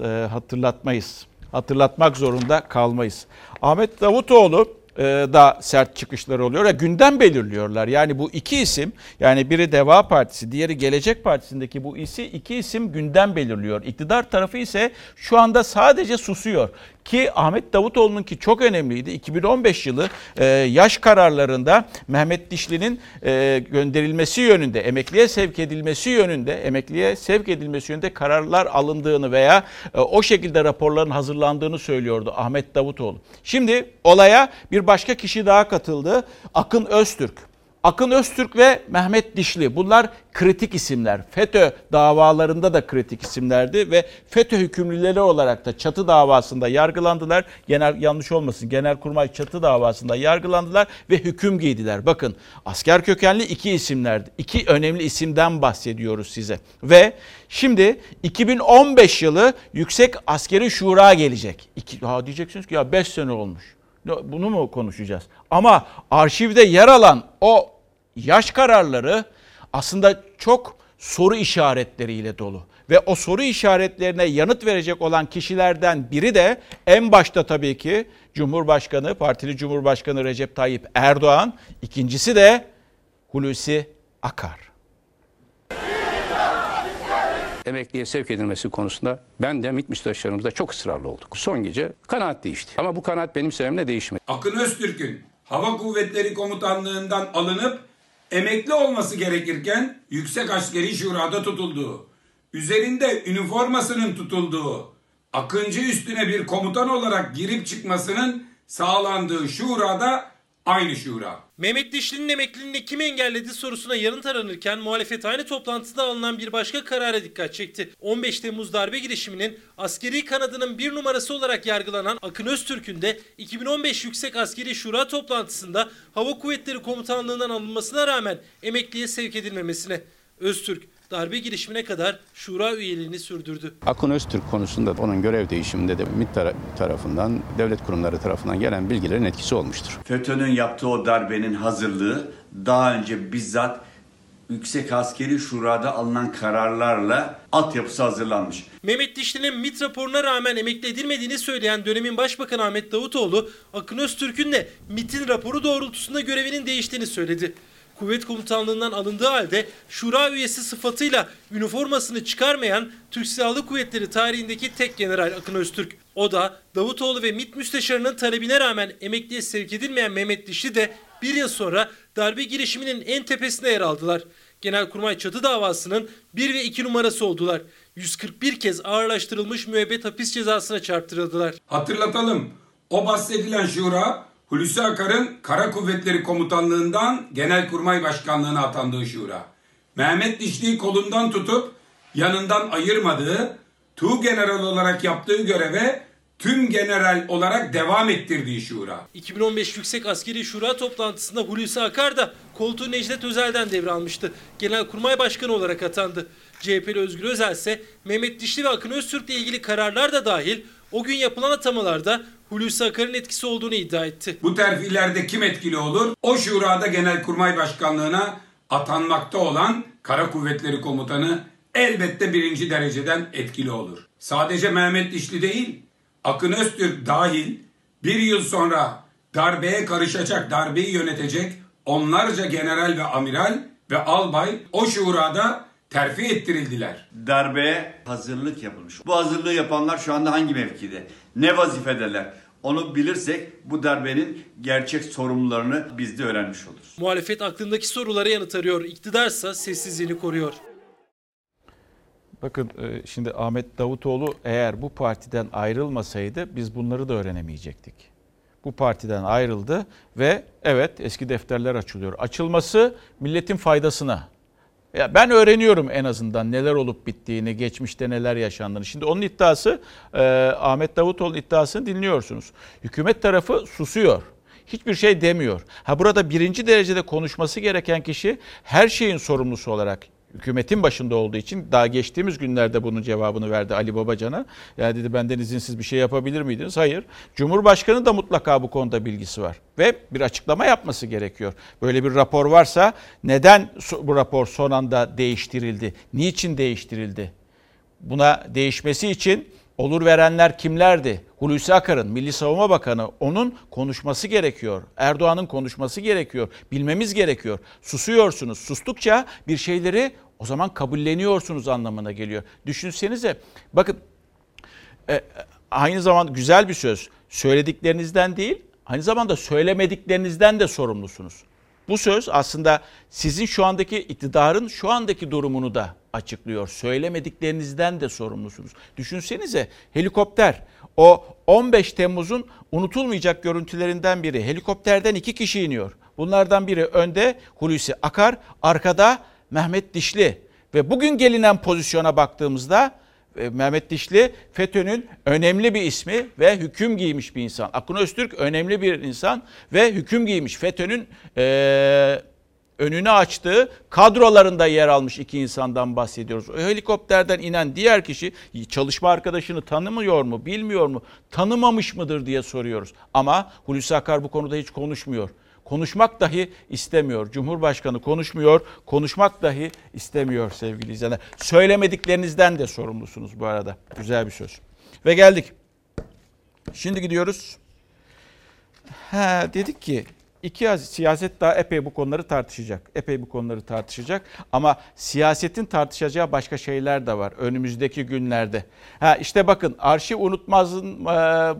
e, hatırlatmayız. Hatırlatmak zorunda kalmayız. Ahmet Davutoğlu da sert çıkışları oluyor. Ya gündem belirliyorlar. Yani bu iki isim yani biri Deva Partisi, diğeri Gelecek Partisi'ndeki bu isi iki isim gündem belirliyor. İktidar tarafı ise şu anda sadece susuyor. Ki Ahmet Davutoğlu'nun ki çok önemliydi. 2015 yılı e, yaş kararlarında Mehmet Dişli'nin e, gönderilmesi yönünde, emekliye sevk edilmesi yönünde, emekliye sevk edilmesi yönünde kararlar alındığını veya e, o şekilde raporların hazırlandığını söylüyordu Ahmet Davutoğlu. Şimdi olaya bir başka kişi daha katıldı. Akın Öztürk. Akın Öztürk ve Mehmet Dişli bunlar kritik isimler. FETÖ davalarında da kritik isimlerdi ve FETÖ hükümlüleri olarak da çatı davasında yargılandılar. Genel yanlış olmasın Genelkurmay çatı davasında yargılandılar ve hüküm giydiler. Bakın asker kökenli iki isimlerdi. İki önemli isimden bahsediyoruz size. Ve şimdi 2015 yılı Yüksek Askeri Şura gelecek. İki, ha diyeceksiniz ki ya 5 sene olmuş. Bunu mu konuşacağız? Ama arşivde yer alan o yaş kararları aslında çok soru işaretleriyle dolu. Ve o soru işaretlerine yanıt verecek olan kişilerden biri de en başta tabii ki Cumhurbaşkanı, partili Cumhurbaşkanı Recep Tayyip Erdoğan. İkincisi de Hulusi Akar. Emekliye sevk edilmesi konusunda ben de MİT müsteşarımızda çok ısrarlı olduk. Son gece kanaat değişti. Ama bu kanaat benim sevimle değişmedi. Akın Öztürk'ün Hava Kuvvetleri Komutanlığından alınıp emekli olması gerekirken Yüksek Askeri Şura'da tutulduğu, üzerinde üniformasının tutulduğu, Akıncı üstüne bir komutan olarak girip çıkmasının sağlandığı şurada aynı şura. Mehmet Dişli'nin emekliliğini kim engelledi sorusuna yanıt aranırken muhalefet aynı toplantıda alınan bir başka karara dikkat çekti. 15 Temmuz darbe girişiminin askeri kanadının bir numarası olarak yargılanan Akın Öztürk'ün de 2015 Yüksek Askeri Şura toplantısında Hava Kuvvetleri Komutanlığından alınmasına rağmen emekliye sevk edilmemesine. Öztürk darbe girişimine kadar şura üyeliğini sürdürdü. Akın Öztürk konusunda onun görev değişiminde de MİT tarafından, devlet kurumları tarafından gelen bilgilerin etkisi olmuştur. FETÖ'nün yaptığı o darbenin hazırlığı daha önce bizzat Yüksek Askeri Şura'da alınan kararlarla altyapısı hazırlanmış. Mehmet Dişli'nin MİT raporuna rağmen emekli edilmediğini söyleyen dönemin Başbakanı Ahmet Davutoğlu, Akın Öztürk'ün de MİT'in raporu doğrultusunda görevinin değiştiğini söyledi. Kuvvet Komutanlığından alındığı halde şura üyesi sıfatıyla üniformasını çıkarmayan Türk Silahlı Kuvvetleri tarihindeki tek general Akın Öztürk. O da Davutoğlu ve MİT müsteşarının talebine rağmen emekliye sevk edilmeyen Mehmet Dişli de bir yıl sonra darbe girişiminin en tepesine yer aldılar. Genelkurmay çatı davasının 1 ve 2 numarası oldular. 141 kez ağırlaştırılmış müebbet hapis cezasına çarptırıldılar. Hatırlatalım o bahsedilen şura Hulusi Akar'ın Kara Kuvvetleri Komutanlığından Genelkurmay Başkanlığı'na atandığı şura. Mehmet Dişli'yi kolundan tutup yanından ayırmadığı, Tu General olarak yaptığı göreve tüm general olarak devam ettirdiği şura. 2015 Yüksek Askeri Şura toplantısında Hulusi Akar da koltuğu Necdet Özel'den devralmıştı. Genelkurmay Başkanı olarak atandı. CHP'li Özgür Özel ise Mehmet Dişli ve Akın Öztürk'le ilgili kararlar da dahil o gün yapılan atamalarda Hulusi Akar'ın etkisi olduğunu iddia etti. Bu terfilerde kim etkili olur? O şurada Genelkurmay Başkanlığı'na atanmakta olan Kara Kuvvetleri Komutanı elbette birinci dereceden etkili olur. Sadece Mehmet Dişli değil, Akın Öztürk dahil bir yıl sonra darbeye karışacak, darbeyi yönetecek onlarca general ve amiral ve albay o şurada terfi ettirildiler. Darbeye hazırlık yapılmış. Bu hazırlığı yapanlar şu anda hangi mevkide? Ne vazifedeler? Onu bilirsek bu darbenin gerçek sorumlularını biz de öğrenmiş oluruz. Muhalefet aklındaki sorulara yanıt arıyor. İktidarsa sessizliğini koruyor. Bakın e, şimdi Ahmet Davutoğlu eğer bu partiden ayrılmasaydı biz bunları da öğrenemeyecektik. Bu partiden ayrıldı ve evet eski defterler açılıyor. Açılması milletin faydasına. Ya ben öğreniyorum en azından neler olup bittiğini, geçmişte neler yaşandığını. Şimdi onun iddiası, e, Ahmet Davutoğlu iddiasını dinliyorsunuz. Hükümet tarafı susuyor. hiçbir şey demiyor. Ha burada birinci derecede konuşması gereken kişi her şeyin sorumlusu olarak hükümetin başında olduğu için daha geçtiğimiz günlerde bunun cevabını verdi Ali Babacan'a. Ya dedi benden izinsiz bir şey yapabilir miydiniz? Hayır. Cumhurbaşkanı da mutlaka bu konuda bilgisi var ve bir açıklama yapması gerekiyor. Böyle bir rapor varsa neden bu rapor son anda değiştirildi? Niçin değiştirildi? Buna değişmesi için olur verenler kimlerdi? Hulusi Akar'ın, Milli Savunma Bakanı onun konuşması gerekiyor. Erdoğan'ın konuşması gerekiyor. Bilmemiz gerekiyor. Susuyorsunuz. Sustukça bir şeyleri o zaman kabulleniyorsunuz anlamına geliyor. Düşünsenize bakın e, aynı zamanda güzel bir söz. Söylediklerinizden değil aynı zamanda söylemediklerinizden de sorumlusunuz. Bu söz aslında sizin şu andaki iktidarın şu andaki durumunu da açıklıyor. Söylemediklerinizden de sorumlusunuz. Düşünsenize helikopter o 15 Temmuz'un unutulmayacak görüntülerinden biri. Helikopterden iki kişi iniyor. Bunlardan biri önde Hulusi Akar, arkada Mehmet Dişli. Ve bugün gelinen pozisyona baktığımızda Mehmet Dişli FETÖ'nün önemli bir ismi ve hüküm giymiş bir insan. Akın Öztürk önemli bir insan ve hüküm giymiş. FETÖ'nün e, önünü açtığı kadrolarında yer almış iki insandan bahsediyoruz. O helikopterden inen diğer kişi çalışma arkadaşını tanımıyor mu, bilmiyor mu, tanımamış mıdır diye soruyoruz. Ama Hulusi Akar bu konuda hiç konuşmuyor. Konuşmak dahi istemiyor. Cumhurbaşkanı konuşmuyor, konuşmak dahi istemiyor sevgili izleyenler. Söylemediklerinizden de sorumlusunuz bu arada. Güzel bir söz. Ve geldik. Şimdi gidiyoruz. Ha, dedik ki İki siyaset daha epey bu konuları tartışacak. Epey bu konuları tartışacak. Ama siyasetin tartışacağı başka şeyler de var önümüzdeki günlerde. Ha işte bakın arşiv unutmazın e,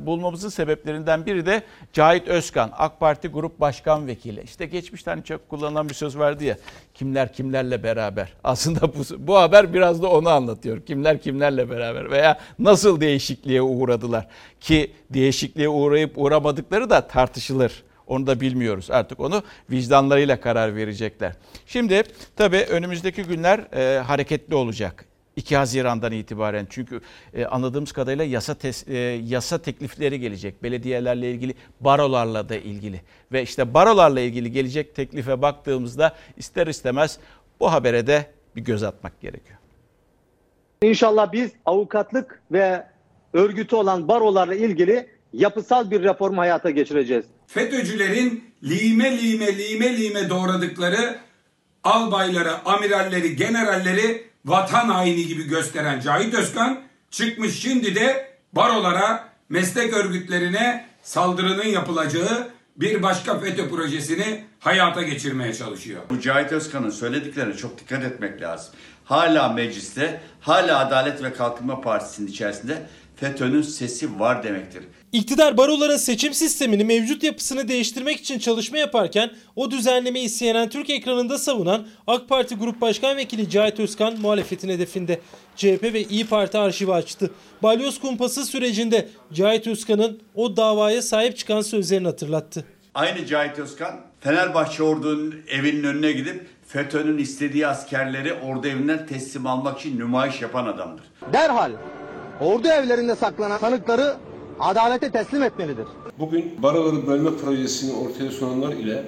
bulmamızın sebeplerinden biri de Cahit Özkan, AK Parti Grup Başkan Vekili. İşte geçmişte hani çok kullanılan bir söz vardı ya. Kimler kimlerle beraber. Aslında bu, bu haber biraz da onu anlatıyor. Kimler kimlerle beraber veya nasıl değişikliğe uğradılar ki değişikliğe uğrayıp uğramadıkları da tartışılır. Onu da bilmiyoruz. Artık onu vicdanlarıyla karar verecekler. Şimdi tabii önümüzdeki günler e, hareketli olacak. 2 Haziran'dan itibaren çünkü e, anladığımız kadarıyla yasa tes, e, yasa teklifleri gelecek. Belediyelerle ilgili, barolarla da ilgili ve işte barolarla ilgili gelecek teklife baktığımızda ister istemez bu habere de bir göz atmak gerekiyor. İnşallah biz avukatlık ve örgütü olan barolarla ilgili yapısal bir reform hayata geçireceğiz. FETÖ'cülerin lime lime lime lime doğradıkları albayları, amiralleri, generalleri vatan haini gibi gösteren Cahit Özkan çıkmış şimdi de barolara, meslek örgütlerine saldırının yapılacağı bir başka FETÖ projesini hayata geçirmeye çalışıyor. Bu Cahit Özkan'ın söylediklerine çok dikkat etmek lazım. Hala mecliste, hala Adalet ve Kalkınma Partisi'nin içerisinde FETÖ'nün sesi var demektir. İktidar baroların seçim sistemini mevcut yapısını değiştirmek için çalışma yaparken o düzenlemeyi CNN Türk ekranında savunan AK Parti Grup Başkan Vekili Cahit Özkan muhalefetin hedefinde. CHP ve İyi Parti arşivi açtı. Balyoz kumpası sürecinde Cahit Özkan'ın o davaya sahip çıkan sözlerini hatırlattı. Aynı Cahit Özkan Fenerbahçe ordunun evinin önüne gidip FETÖ'nün istediği askerleri ordu evinden teslim almak için nümayiş yapan adamdır. Derhal ordu evlerinde saklanan sanıkları adalete teslim etmelidir. Bugün baroları bölme projesini ortaya sunanlar ile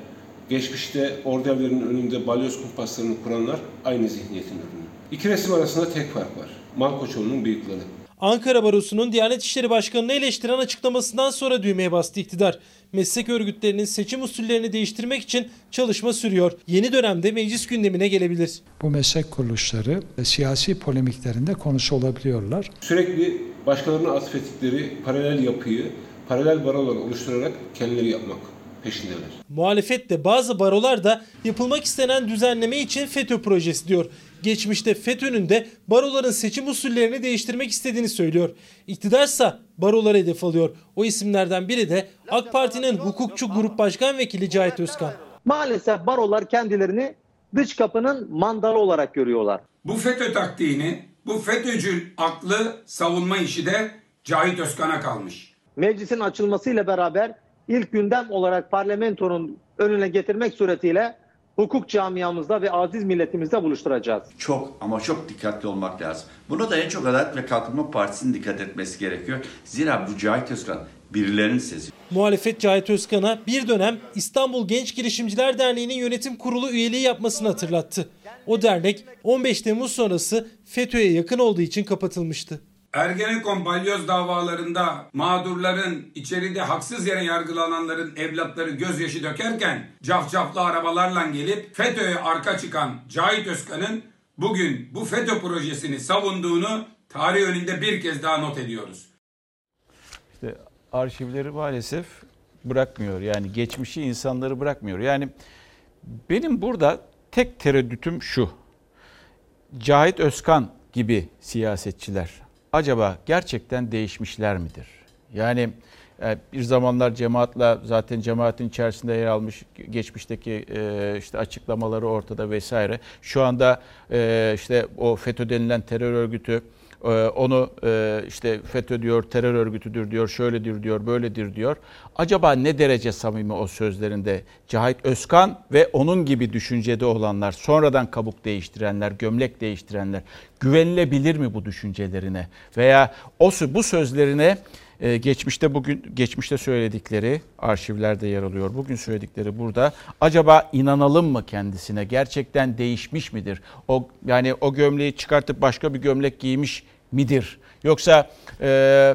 geçmişte ordu evlerinin önünde balyoz kumpaslarını kuranlar aynı zihniyetin ürünü. İki resim arasında tek fark var. Malkoçoğlu'nun bıyıkları. Ankara Barosu'nun Diyanet İşleri Başkanı'nı eleştiren açıklamasından sonra düğmeye bastı iktidar. Meslek örgütlerinin seçim usullerini değiştirmek için çalışma sürüyor. Yeni dönemde meclis gündemine gelebilir. Bu meslek kuruluşları siyasi polemiklerinde konusu olabiliyorlar. Sürekli başkalarına atfettikleri paralel yapıyı, paralel barolar oluşturarak kendileri yapmak peşindeler. Muhalefet de bazı barolar da yapılmak istenen düzenleme için FETÖ projesi diyor geçmişte FETÖ'nün de baroların seçim usullerini değiştirmek istediğini söylüyor. İktidarsa baroları hedef alıyor. O isimlerden biri de AK Parti'nin hukukçu grup başkan vekili Cahit Özkan. Maalesef barolar kendilerini dış kapının mandalı olarak görüyorlar. Bu FETÖ taktiğini, bu FETÖ'cü aklı savunma işi de Cahit Özkan'a kalmış. Meclisin açılmasıyla beraber ilk gündem olarak parlamentonun önüne getirmek suretiyle hukuk camiamızda ve aziz milletimizde buluşturacağız. Çok ama çok dikkatli olmak lazım. Buna da en çok Adalet ve Kalkınma Partisi'nin dikkat etmesi gerekiyor. Zira bu Cahit Özkan birilerinin sesi. Muhalefet Cahit Özkan'a bir dönem İstanbul Genç Girişimciler Derneği'nin yönetim kurulu üyeliği yapmasını hatırlattı. O dernek 15 Temmuz sonrası FETÖ'ye yakın olduğu için kapatılmıştı. Ergenekon balyoz davalarında mağdurların, içeride haksız yere yargılananların evlatları gözyaşı dökerken cafcaflı arabalarla gelip FETÖ'ye arka çıkan Cahit Özkan'ın bugün bu FETÖ projesini savunduğunu tarih önünde bir kez daha not ediyoruz. İşte arşivleri maalesef bırakmıyor. Yani geçmişi insanları bırakmıyor. Yani benim burada tek tereddütüm şu. Cahit Özkan gibi siyasetçiler acaba gerçekten değişmişler midir? Yani e, bir zamanlar cemaatla zaten cemaatin içerisinde yer almış geçmişteki e, işte açıklamaları ortada vesaire. Şu anda e, işte o FETÖ denilen terör örgütü onu işte FETÖ diyor, terör örgütüdür diyor, şöyledir diyor, böyledir diyor. Acaba ne derece samimi o sözlerinde Cahit Özkan ve onun gibi düşüncede olanlar, sonradan kabuk değiştirenler, gömlek değiştirenler güvenilebilir mi bu düşüncelerine? Veya o bu sözlerine geçmişte bugün geçmişte söyledikleri arşivlerde yer alıyor. Bugün söyledikleri burada. Acaba inanalım mı kendisine? Gerçekten değişmiş midir? O yani o gömleği çıkartıp başka bir gömlek giymiş midir? Yoksa e,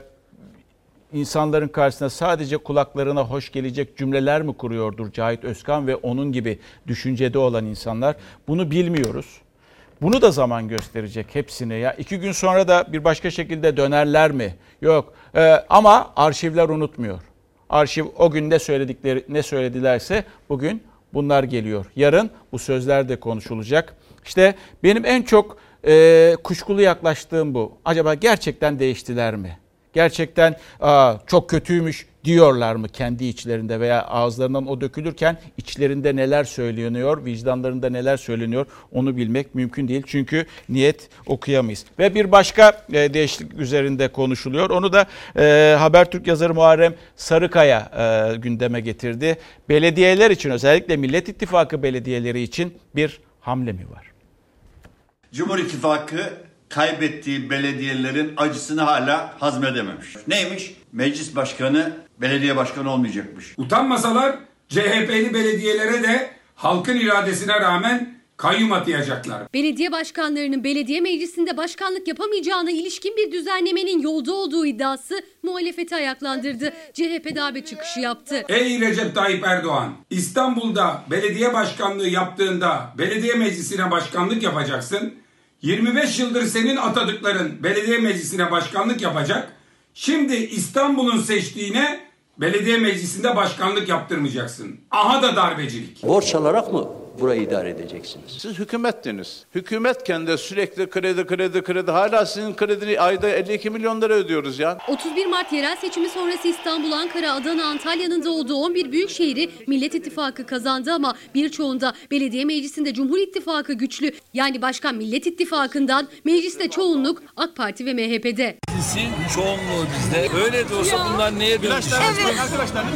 insanların karşısına sadece kulaklarına hoş gelecek cümleler mi kuruyordur Cahit Özkan ve onun gibi düşüncede olan insanlar? Bunu bilmiyoruz. Bunu da zaman gösterecek hepsine ya. iki gün sonra da bir başka şekilde dönerler mi? Yok. Ee, ama arşivler unutmuyor. Arşiv o gün ne söyledikleri ne söyledilerse bugün bunlar geliyor. Yarın bu sözler de konuşulacak. İşte benim en çok e, kuşkulu yaklaştığım bu. Acaba gerçekten değiştiler mi? Gerçekten Aa, çok kötüymüş diyorlar mı kendi içlerinde veya ağızlarından o dökülürken içlerinde neler söyleniyor, vicdanlarında neler söyleniyor onu bilmek mümkün değil. Çünkü niyet okuyamayız. Ve bir başka e, değişiklik üzerinde konuşuluyor. Onu da e, Habertürk yazarı Muharrem Sarıkaya e, gündeme getirdi. Belediyeler için özellikle Millet İttifakı belediyeleri için bir hamle mi var? Cumhur İttifakı kaybettiği belediyelerin acısını hala hazmedememiş. Neymiş? Meclis başkanı belediye başkanı olmayacakmış. Utanmasalar CHP'li belediyelere de halkın iradesine rağmen kayyum atayacaklar. Belediye başkanlarının belediye meclisinde başkanlık yapamayacağına ilişkin bir düzenlemenin yolda olduğu iddiası muhalefeti ayaklandırdı. CHP darbe çıkışı yaptı. Ey Recep Tayyip Erdoğan, İstanbul'da belediye başkanlığı yaptığında belediye meclisine başkanlık yapacaksın. 25 yıldır senin atadıkların belediye meclisine başkanlık yapacak. Şimdi İstanbul'un seçtiğine belediye meclisinde başkanlık yaptırmayacaksın. Aha da darbecilik. Borç alarak mı burayı idare edeceksiniz. Siz hükümettiniz. Hükümetken de sürekli kredi kredi kredi hala sizin kredini ayda 52 milyon lira ödüyoruz ya. 31 Mart yerel seçimi sonrası İstanbul, Ankara, Adana, Antalya'nın da olduğu 11 büyük şehri Millet İttifakı kazandı ama birçoğunda belediye meclisinde Cumhur İttifakı güçlü. Yani başkan Millet İttifakı'ndan mecliste çoğunluk AK Parti ve MHP'de. Meclisin çoğunluğu bizde. Öyle de olsa bunlar neye dönmüş? Evet.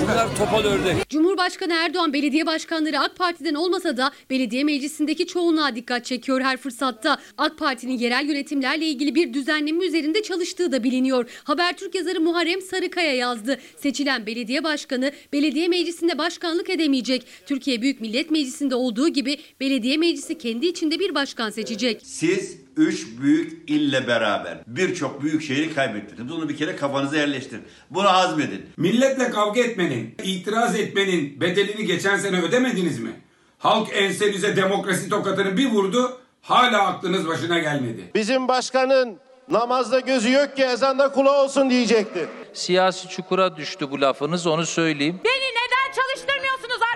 Bunlar topal ördek. Cumhurbaşkanı Erdoğan belediye başkanları AK Parti'den olmasa da belediye meclisindeki çoğunluğa dikkat çekiyor her fırsatta. AK Parti'nin yerel yönetimlerle ilgili bir düzenleme üzerinde çalıştığı da biliniyor. Habertürk yazarı Muharrem Sarıkaya yazdı. Seçilen belediye başkanı belediye meclisinde başkanlık edemeyecek. Türkiye Büyük Millet Meclisi'nde olduğu gibi belediye meclisi kendi içinde bir başkan seçecek. Siz üç büyük ille beraber birçok büyük şehri kaybettiniz. Bunu bir kere kafanıza yerleştirin. Bunu hazmedin. Milletle kavga etmenin, itiraz etmenin bedelini geçen sene ödemediniz mi? Halk ensenize demokrasi tokatını bir vurdu, hala aklınız başına gelmedi. Bizim başkanın namazda gözü yok ki ezanda kulağı olsun diyecekti. Siyasi çukura düştü bu lafınız onu söyleyeyim. Çalıştırmıyorsunuz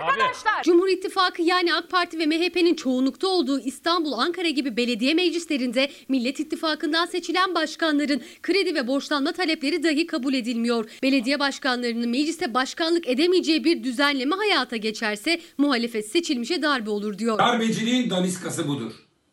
arkadaşlar? Cumhur İttifakı yani AK Parti ve MHP'nin çoğunlukta olduğu İstanbul, Ankara gibi belediye meclislerinde Millet İttifakı'ndan seçilen başkanların kredi ve borçlanma talepleri dahi kabul edilmiyor. Belediye başkanlarının mecliste başkanlık edemeyeceği bir düzenleme hayata geçerse muhalefet seçilmişe darbe olur diyor. Darbeciliğin daniskası budur.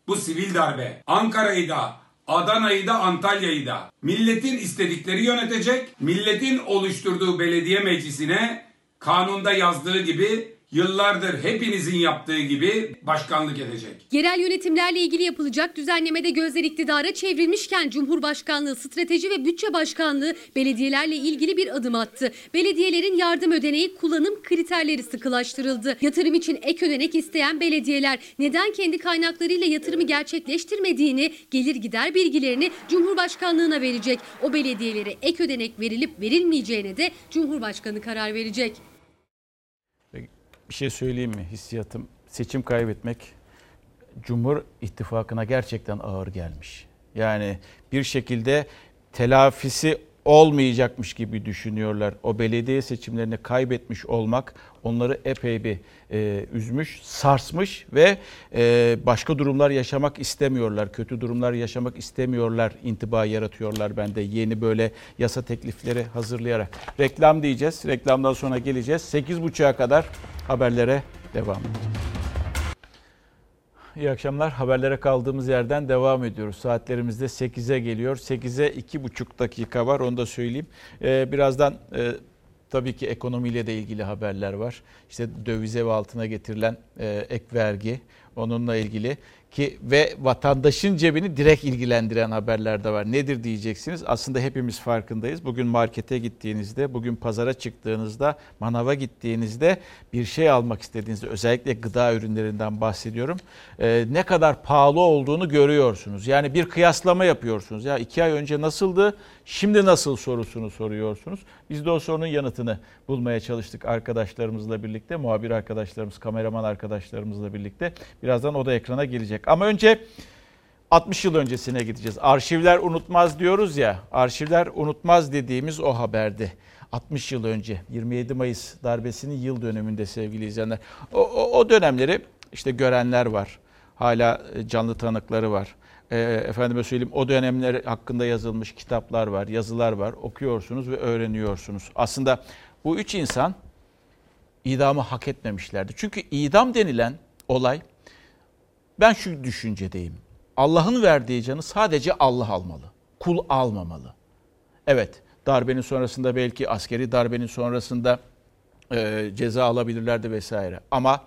Bu sivil darbe. Ankara'yı da, Adana'yı da Antalya'yı da milletin istedikleri yönetecek, milletin oluşturduğu belediye meclisine kanunda yazdığı gibi yıllardır hepinizin yaptığı gibi başkanlık edecek. Yerel yönetimlerle ilgili yapılacak düzenlemede gözler iktidara çevrilmişken Cumhurbaşkanlığı Strateji ve Bütçe Başkanlığı belediyelerle ilgili bir adım attı. Belediyelerin yardım ödeneği kullanım kriterleri sıkılaştırıldı. Yatırım için ek ödenek isteyen belediyeler neden kendi kaynaklarıyla yatırımı gerçekleştirmediğini, gelir gider bilgilerini Cumhurbaşkanlığına verecek. O belediyelere ek ödenek verilip verilmeyeceğine de Cumhurbaşkanı karar verecek. Bir şey söyleyeyim mi? Hissiyatım seçim kaybetmek Cumhur İttifakı'na gerçekten ağır gelmiş. Yani bir şekilde telafisi olmayacakmış gibi düşünüyorlar. O belediye seçimlerini kaybetmiş olmak onları epey bir e, üzmüş, sarsmış ve e, başka durumlar yaşamak istemiyorlar. Kötü durumlar yaşamak istemiyorlar. intiba yaratıyorlar bende yeni böyle yasa teklifleri hazırlayarak. Reklam diyeceğiz. Reklamdan sonra geleceğiz. 8.30'a kadar haberlere devam. İyi akşamlar. Haberlere kaldığımız yerden devam ediyoruz. Saatlerimizde 8'e geliyor. 8'e 2,5 dakika var onu da söyleyeyim. Ee, birazdan e, tabii ki ekonomiyle de ilgili haberler var. İşte dövize ve altına getirilen e, ek vergi onunla ilgili ki ve vatandaşın cebini direkt ilgilendiren haberler de var. Nedir diyeceksiniz? Aslında hepimiz farkındayız. Bugün markete gittiğinizde, bugün pazara çıktığınızda, manava gittiğinizde bir şey almak istediğinizde özellikle gıda ürünlerinden bahsediyorum. Ee, ne kadar pahalı olduğunu görüyorsunuz. Yani bir kıyaslama yapıyorsunuz. Ya iki ay önce nasıldı, şimdi nasıl sorusunu soruyorsunuz. Biz de o sorunun yanıtını bulmaya çalıştık arkadaşlarımızla birlikte, muhabir arkadaşlarımız, kameraman arkadaşlarımızla birlikte. Birazdan o da ekrana gelecek. Ama önce 60 yıl öncesine gideceğiz. Arşivler unutmaz diyoruz ya. Arşivler unutmaz dediğimiz o haberdi. 60 yıl önce 27 Mayıs darbesinin yıl dönümünde sevgili izleyenler. O, o, o dönemleri işte görenler var. Hala e, canlı tanıkları var. E, efendime söyleyeyim o dönemler hakkında yazılmış kitaplar var, yazılar var. Okuyorsunuz ve öğreniyorsunuz. Aslında bu üç insan idamı hak etmemişlerdi. Çünkü idam denilen olay ben şu düşüncedeyim. Allah'ın verdiği canı sadece Allah almalı. Kul almamalı. Evet, darbenin sonrasında belki askeri darbenin sonrasında e, ceza alabilirlerdi vesaire. Ama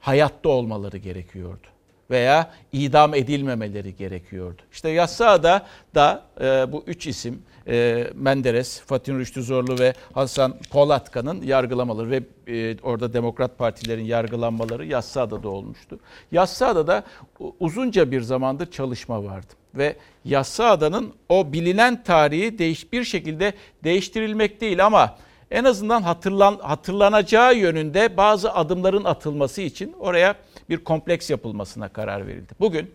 hayatta olmaları gerekiyordu veya idam edilmemeleri gerekiyordu. İşte Yassıada da e, bu üç isim e, Menderes, Fatih Rüştü Zorlu ve Hasan Polatkan'ın yargılamaları ve e, orada Demokrat Partilerin yargılanmaları Yassıada'da olmuştu. Yassıada'da uzunca bir zamandır çalışma vardı ve Yassıada'nın o bilinen tarihi değiş bir şekilde değiştirilmek değil ama en azından hatırlan, hatırlanacağı yönünde bazı adımların atılması için oraya bir kompleks yapılmasına karar verildi. Bugün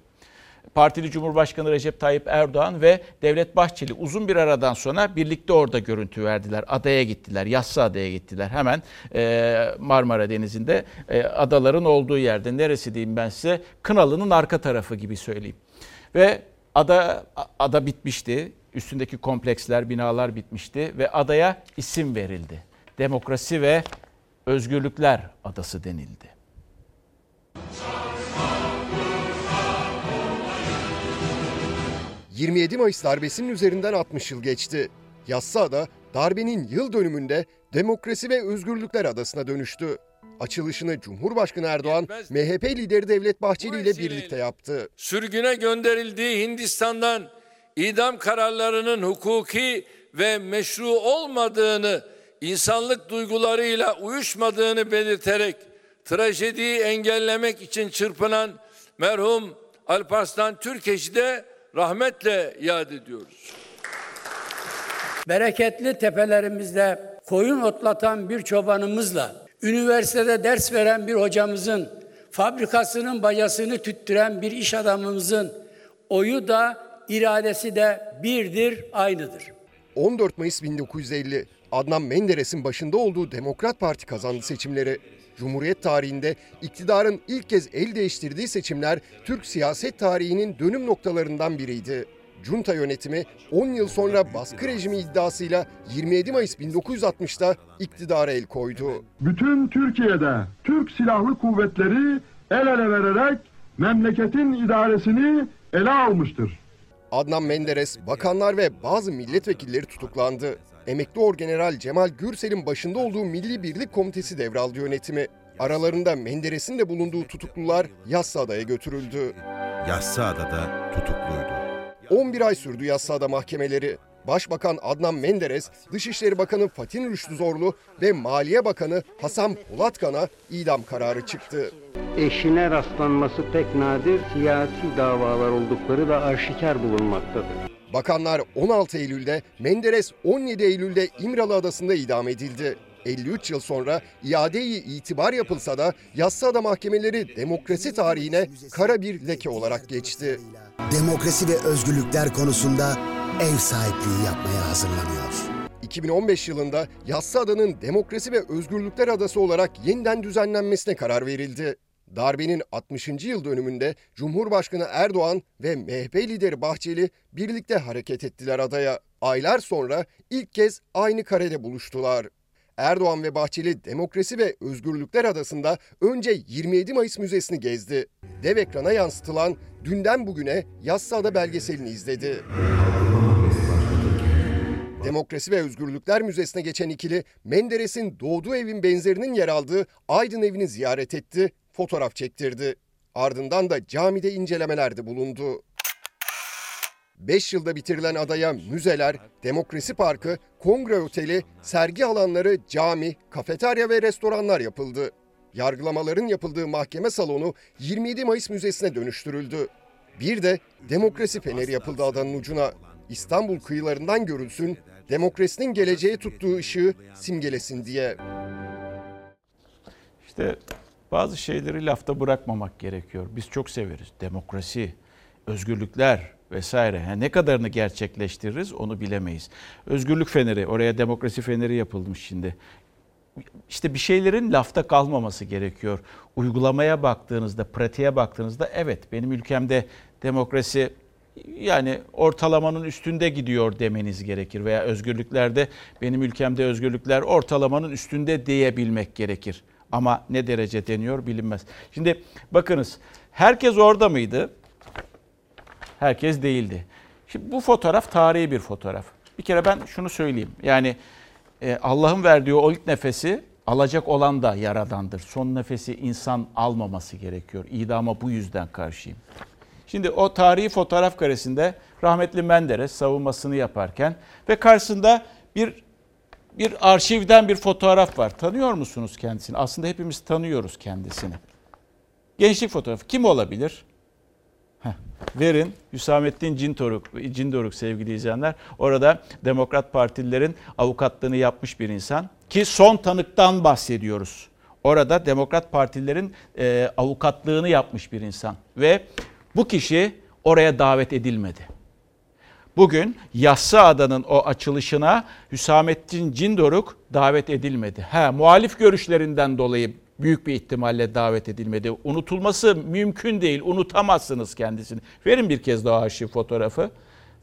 Partili Cumhurbaşkanı Recep Tayyip Erdoğan ve Devlet Bahçeli uzun bir aradan sonra birlikte orada görüntü verdiler. Adaya gittiler, Yassı Adaya gittiler. Hemen e, Marmara Denizi'nde e, adaların olduğu yerde. Neresi diyeyim ben size? Kınalı'nın arka tarafı gibi söyleyeyim. Ve ada ada bitmişti. Üstündeki kompleksler, binalar bitmişti ve adaya isim verildi. Demokrasi ve Özgürlükler Adası denildi. 27 Mayıs darbesinin üzerinden 60 yıl geçti. Yassıada darbenin yıl dönümünde Demokrasi ve Özgürlükler Adası'na dönüştü. Açılışını Cumhurbaşkanı Erdoğan, MHP lideri Devlet Bahçeli ile birlikte yaptı. Sürgüne gönderildiği Hindistan'dan idam kararlarının hukuki ve meşru olmadığını, insanlık duygularıyla uyuşmadığını belirterek trajediyi engellemek için çırpınan merhum Alparslan Türkeş'i de rahmetle yad ediyoruz. Bereketli tepelerimizde koyun otlatan bir çobanımızla, üniversitede ders veren bir hocamızın, fabrikasının bacasını tüttüren bir iş adamımızın oyu da iradesi de birdir, aynıdır. 14 Mayıs 1950 Adnan Menderes'in başında olduğu Demokrat Parti kazandı seçimleri. Cumhuriyet tarihinde iktidarın ilk kez el değiştirdiği seçimler Türk siyaset tarihinin dönüm noktalarından biriydi. Junta yönetimi 10 yıl sonra baskı rejimi iddiasıyla 27 Mayıs 1960'da iktidara el koydu. Bütün Türkiye'de Türk Silahlı Kuvvetleri el ele vererek memleketin idaresini ele almıştır. Adnan Menderes, bakanlar ve bazı milletvekilleri tutuklandı. Emekli Orgeneral Cemal Gürsel'in başında olduğu Milli Birlik Komitesi devraldı yönetimi. Aralarında Menderes'in de bulunduğu tutuklular Yassıada'ya götürüldü. Yassıada'da tutukluydu. 11 ay sürdü Yassıada mahkemeleri. Başbakan Adnan Menderes, Dışişleri Bakanı Fatih Rüştü Zorlu ve Maliye Bakanı Hasan Polatkan'a idam kararı çıktı. Eşine rastlanması pek nadir, siyasi davalar oldukları da aşikar bulunmaktadır. Bakanlar 16 Eylül'de, Menderes 17 Eylül'de İmralı Adası'nda idam edildi. 53 yıl sonra iadeyi itibar yapılsa da Yassıada mahkemeleri demokrasi tarihine kara bir leke olarak geçti. Demokrasi ve özgürlükler konusunda ev sahipliği yapmaya hazırlanıyor. 2015 yılında Yassıada'nın Demokrasi ve Özgürlükler Adası olarak yeniden düzenlenmesine karar verildi. Darbenin 60. yıl dönümünde Cumhurbaşkanı Erdoğan ve MHP lideri Bahçeli birlikte hareket ettiler adaya. Aylar sonra ilk kez aynı karede buluştular. Erdoğan ve Bahçeli Demokrasi ve Özgürlükler Adası'nda önce 27 Mayıs Müzesi'ni gezdi. Dev ekrana yansıtılan dünden bugüne Yassıada belgeselini izledi. Demokrasi ve Özgürlükler Müzesi'ne geçen ikili Menderes'in doğduğu evin benzerinin yer aldığı Aydın evini ziyaret etti, fotoğraf çektirdi. Ardından da camide incelemelerde bulundu. 5 yılda bitirilen adaya müzeler, demokrasi parkı, kongre oteli, sergi alanları, cami, kafeterya ve restoranlar yapıldı. Yargılamaların yapıldığı mahkeme salonu 27 Mayıs Müzesi'ne dönüştürüldü. Bir de demokrasi feneri yapıldı adanın ucuna. İstanbul kıyılarından görülsün, demokrasinin geleceğe tuttuğu ışığı simgelesin diye. İşte bazı şeyleri lafta bırakmamak gerekiyor. Biz çok severiz. Demokrasi, özgürlükler vesaire. Yani ne kadarını gerçekleştiririz onu bilemeyiz. Özgürlük feneri, oraya demokrasi feneri yapılmış şimdi. İşte bir şeylerin lafta kalmaması gerekiyor. Uygulamaya baktığınızda, pratiğe baktığınızda evet benim ülkemde demokrasi yani ortalamanın üstünde gidiyor demeniz gerekir veya özgürlüklerde benim ülkemde özgürlükler ortalamanın üstünde diyebilmek gerekir. Ama ne derece deniyor bilinmez. Şimdi bakınız herkes orada mıydı? Herkes değildi. Şimdi bu fotoğraf tarihi bir fotoğraf. Bir kere ben şunu söyleyeyim. Yani e, Allah'ın verdiği o ilk nefesi alacak olan da yaradandır. Son nefesi insan almaması gerekiyor. İdama bu yüzden karşıyım. Şimdi o tarihi fotoğraf karesinde rahmetli Menderes savunmasını yaparken ve karşısında bir bir arşivden bir fotoğraf var. Tanıyor musunuz kendisini? Aslında hepimiz tanıyoruz kendisini. Gençlik fotoğrafı kim olabilir? Verin Hüsamettin Cindoruk, Cindoruk sevgili izleyenler. Orada Demokrat Partililerin avukatlığını yapmış bir insan. Ki son tanıktan bahsediyoruz. Orada Demokrat Partililerin e, avukatlığını yapmış bir insan. Ve bu kişi oraya davet edilmedi. Bugün Yassıada'nın o açılışına Hüsamettin Cindoruk davet edilmedi. Ha, muhalif görüşlerinden dolayı büyük bir ihtimalle davet edilmedi. Unutulması mümkün değil. Unutamazsınız kendisini. Verin bir kez daha arşiv fotoğrafı.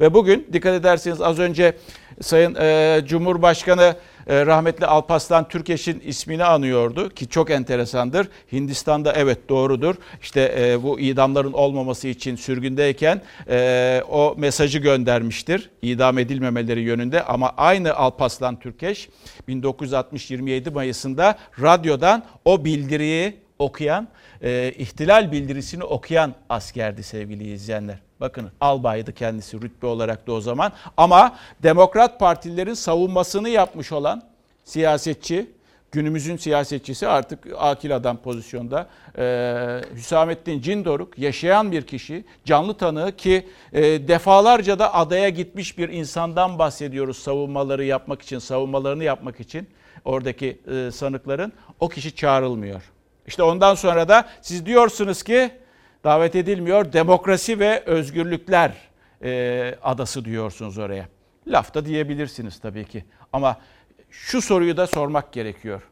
Ve bugün dikkat ederseniz az önce Sayın e, Cumhurbaşkanı e, rahmetli Alpaslan Türkeş'in ismini anıyordu ki çok enteresandır. Hindistan'da evet doğrudur. İşte e, bu idamların olmaması için sürgündeyken e, o mesajı göndermiştir. İdam edilmemeleri yönünde ama aynı Alpaslan Türkeş 1960 27 Mayıs'ında radyodan o bildiriyi okuyan, e, ihtilal bildirisini okuyan askerdi sevgili izleyenler. Bakın albaydı kendisi rütbe olarak da o zaman. Ama Demokrat Partilerin savunmasını yapmış olan siyasetçi, günümüzün siyasetçisi artık akil adam pozisyonda ee, Hüsamettin Cindoruk yaşayan bir kişi, canlı tanığı ki e, defalarca da adaya gitmiş bir insandan bahsediyoruz savunmaları yapmak için, savunmalarını yapmak için oradaki e, sanıkların. O kişi çağrılmıyor. İşte ondan sonra da siz diyorsunuz ki davet edilmiyor. Demokrasi ve özgürlükler e, adası diyorsunuz oraya. Lafta diyebilirsiniz tabii ki. Ama şu soruyu da sormak gerekiyor.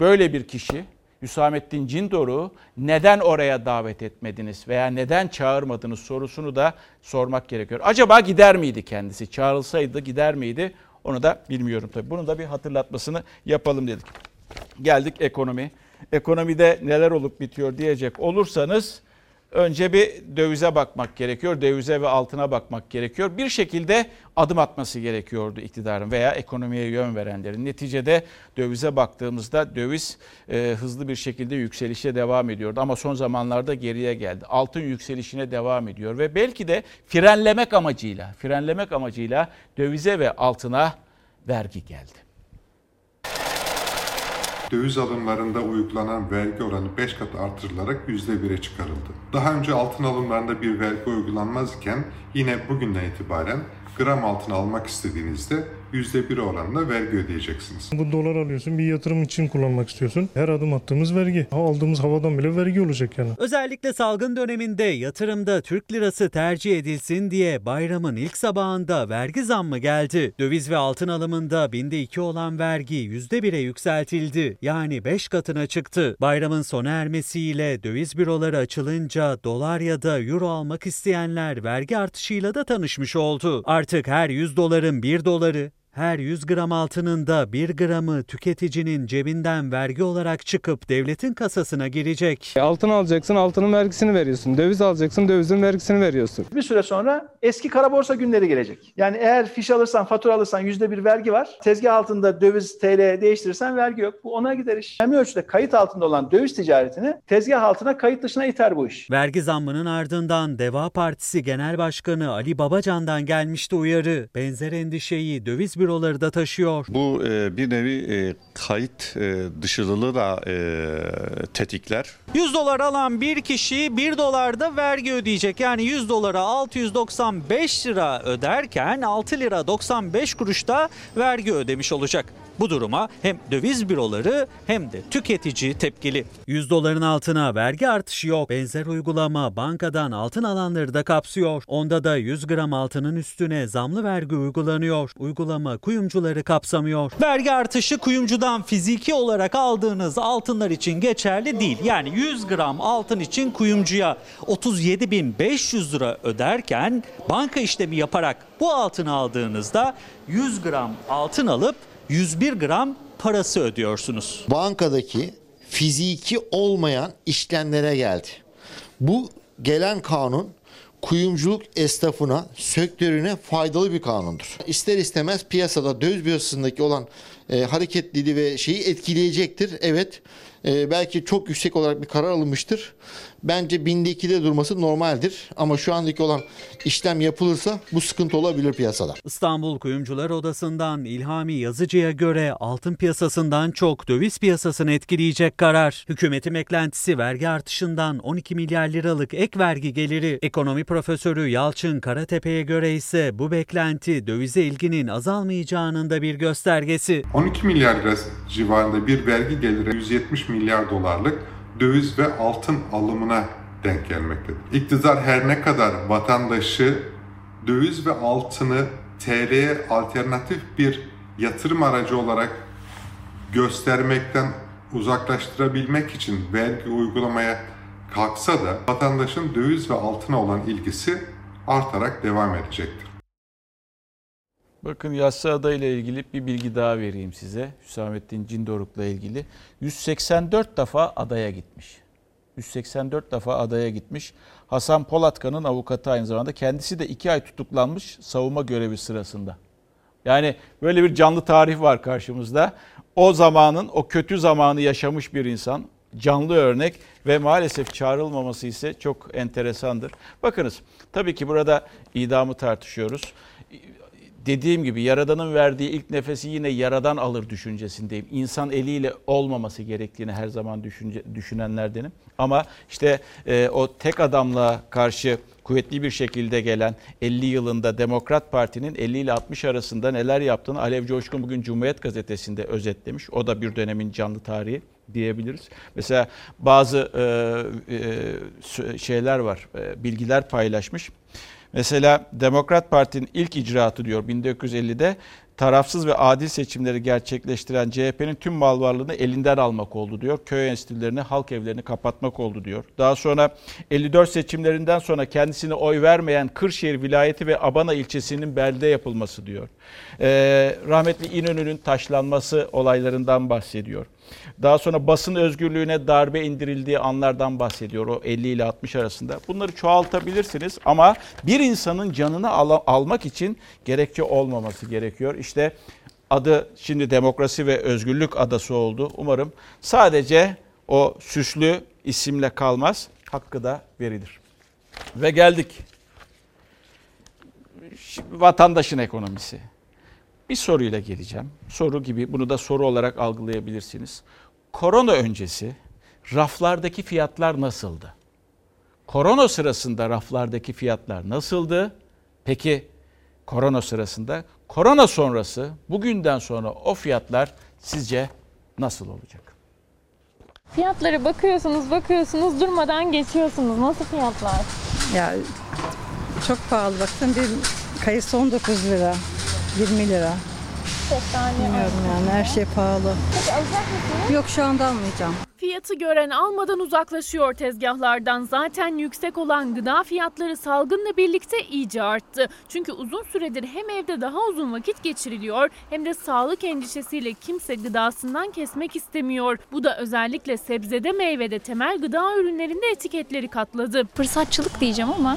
Böyle bir kişi Hüsamettin Cindor'u neden oraya davet etmediniz veya neden çağırmadınız sorusunu da sormak gerekiyor. Acaba gider miydi kendisi? Çağrılsaydı gider miydi? Onu da bilmiyorum tabii. Bunu da bir hatırlatmasını yapalım dedik. Geldik ekonomi. Ekonomide neler olup bitiyor diyecek olursanız önce bir dövize bakmak gerekiyor. Dövize ve altına bakmak gerekiyor. Bir şekilde adım atması gerekiyordu iktidarın veya ekonomiye yön verenlerin. Neticede dövize baktığımızda döviz e, hızlı bir şekilde yükselişe devam ediyordu ama son zamanlarda geriye geldi. Altın yükselişine devam ediyor ve belki de frenlemek amacıyla, frenlemek amacıyla dövize ve altına vergi geldi. Döviz alımlarında uygulanan vergi oranı 5 kat artırılarak %1'e çıkarıldı. Daha önce altın alımlarında bir vergi uygulanmazken yine bugünden itibaren gram altın almak istediğinizde %1 oranında vergi ödeyeceksiniz. Bu dolar alıyorsun bir yatırım için kullanmak istiyorsun. Her adım attığımız vergi. Aldığımız havadan bile vergi olacak yani. Özellikle salgın döneminde yatırımda Türk lirası tercih edilsin diye bayramın ilk sabahında vergi zammı geldi. Döviz ve altın alımında binde iki olan vergi %1'e yükseltildi. Yani 5 katına çıktı. Bayramın sona ermesiyle döviz büroları açılınca dolar ya da euro almak isteyenler vergi artışıyla da tanışmış oldu. Artık her 100 doların 1 doları her 100 gram altının da 1 gramı tüketicinin cebinden vergi olarak çıkıp devletin kasasına girecek. Altın alacaksın, altının vergisini veriyorsun. Döviz alacaksın, dövizin vergisini veriyorsun. Bir süre sonra eski kara borsa günleri gelecek. Yani eğer fiş alırsan, fatura alırsan yüzde bir vergi var. Tezgah altında döviz TL değiştirirsen vergi yok. Bu ona gider iş. Önemli ölçüde kayıt altında olan döviz ticaretini tezgah altına kayıt dışına iter bu iş. Vergi zammının ardından Deva Partisi Genel Başkanı Ali Babacan'dan gelmişti uyarı. Benzer endişeyi döviz büroları da taşıyor. Bu e, bir nevi e, kayıt e, dışılılığı da e, tetikler. 100 dolar alan bir kişi 1 dolarda vergi ödeyecek. Yani 100 dolara 695 lira öderken 6 lira 95 kuruşta vergi ödemiş olacak. Bu duruma hem döviz büroları hem de tüketici tepkili. 100 doların altına vergi artışı yok. Benzer uygulama bankadan altın alanları da kapsıyor. Onda da 100 gram altının üstüne zamlı vergi uygulanıyor. Uygulama kuyumcuları kapsamıyor. Vergi artışı kuyumcudan fiziki olarak aldığınız altınlar için geçerli değil. Yani 100 gram altın için kuyumcuya 37.500 lira öderken banka işlemi yaparak bu altını aldığınızda 100 gram altın alıp 101 gram parası ödüyorsunuz. Bankadaki fiziki olmayan işlemlere geldi. Bu gelen kanun kuyumculuk esnafına, sektörüne faydalı bir kanundur. İster istemez piyasada döviz piyasasındaki olan e, hareketliliği ve şeyi etkileyecektir. Evet e, belki çok yüksek olarak bir karar alınmıştır. Bence binde ikide durması normaldir. Ama şu andaki olan işlem yapılırsa bu sıkıntı olabilir piyasada. İstanbul Kuyumcular Odası'ndan İlhami Yazıcı'ya göre altın piyasasından çok döviz piyasasını etkileyecek karar. Hükümetin beklentisi vergi artışından 12 milyar liralık ek vergi geliri. Ekonomi profesörü Yalçın Karatepe'ye göre ise bu beklenti dövize ilginin azalmayacağının da bir göstergesi. 12 milyar lira civarında bir vergi geliri 170 milyar dolarlık döviz ve altın alımına denk gelmektedir. İktidar her ne kadar vatandaşı döviz ve altını TL'ye alternatif bir yatırım aracı olarak göstermekten uzaklaştırabilmek için vergi uygulamaya kalksa da vatandaşın döviz ve altına olan ilgisi artarak devam edecektir. Bakın Yassıada ile ilgili bir bilgi daha vereyim size. Hüsamettin Cindoruk'la ilgili. 184 defa adaya gitmiş. 184 defa adaya gitmiş. Hasan Polatkan'ın avukatı aynı zamanda. Kendisi de 2 ay tutuklanmış savunma görevi sırasında. Yani böyle bir canlı tarih var karşımızda. O zamanın, o kötü zamanı yaşamış bir insan. Canlı örnek ve maalesef çağrılmaması ise çok enteresandır. Bakınız tabii ki burada idamı tartışıyoruz dediğim gibi Yaradan'ın verdiği ilk nefesi yine Yaradan alır düşüncesindeyim. İnsan eliyle olmaması gerektiğini her zaman düşünce, düşünenlerdenim. Ama işte e, o tek adamla karşı kuvvetli bir şekilde gelen 50 yılında Demokrat Parti'nin 50 ile 60 arasında neler yaptığını Alev Coşkun bugün Cumhuriyet Gazetesi'nde özetlemiş. O da bir dönemin canlı tarihi diyebiliriz. Mesela bazı e, e, şeyler var, e, bilgiler paylaşmış. Mesela Demokrat Parti'nin ilk icraatı diyor 1950'de tarafsız ve adil seçimleri gerçekleştiren CHP'nin tüm mal varlığını elinden almak oldu diyor. Köy enstitülerini, halk evlerini kapatmak oldu diyor. Daha sonra 54 seçimlerinden sonra kendisine oy vermeyen Kırşehir vilayeti ve Abana ilçesinin belde yapılması diyor. Ee, rahmetli İnönü'nün taşlanması olaylarından bahsediyor. Daha sonra basın özgürlüğüne darbe indirildiği anlardan bahsediyor o 50 ile 60 arasında. Bunları çoğaltabilirsiniz ama bir insanın canını al- almak için gerekçe olmaması gerekiyor. İşte adı şimdi demokrasi ve özgürlük adası oldu. Umarım sadece o süslü isimle kalmaz, hakkı da verilir. Ve geldik. Vatandaşın ekonomisi. Bir soruyla geleceğim. Soru gibi bunu da soru olarak algılayabilirsiniz. Korona öncesi raflardaki fiyatlar nasıldı? Korona sırasında raflardaki fiyatlar nasıldı? Peki korona sırasında, korona sonrası, bugünden sonra o fiyatlar sizce nasıl olacak? Fiyatlara bakıyorsunuz, bakıyorsunuz, durmadan geçiyorsunuz. Nasıl fiyatlar? Ya çok pahalı baktım bir kayısı 19 lira, 20 lira. Şeftali Bilmiyorum yani her şey pahalı. Peki alacak mısınız? Yok şu anda almayacağım. Fiyatı gören almadan uzaklaşıyor tezgahlardan. Zaten yüksek olan gıda fiyatları salgınla birlikte iyice arttı. Çünkü uzun süredir hem evde daha uzun vakit geçiriliyor hem de sağlık endişesiyle kimse gıdasından kesmek istemiyor. Bu da özellikle sebzede meyvede temel gıda ürünlerinde etiketleri katladı. Fırsatçılık diyeceğim ama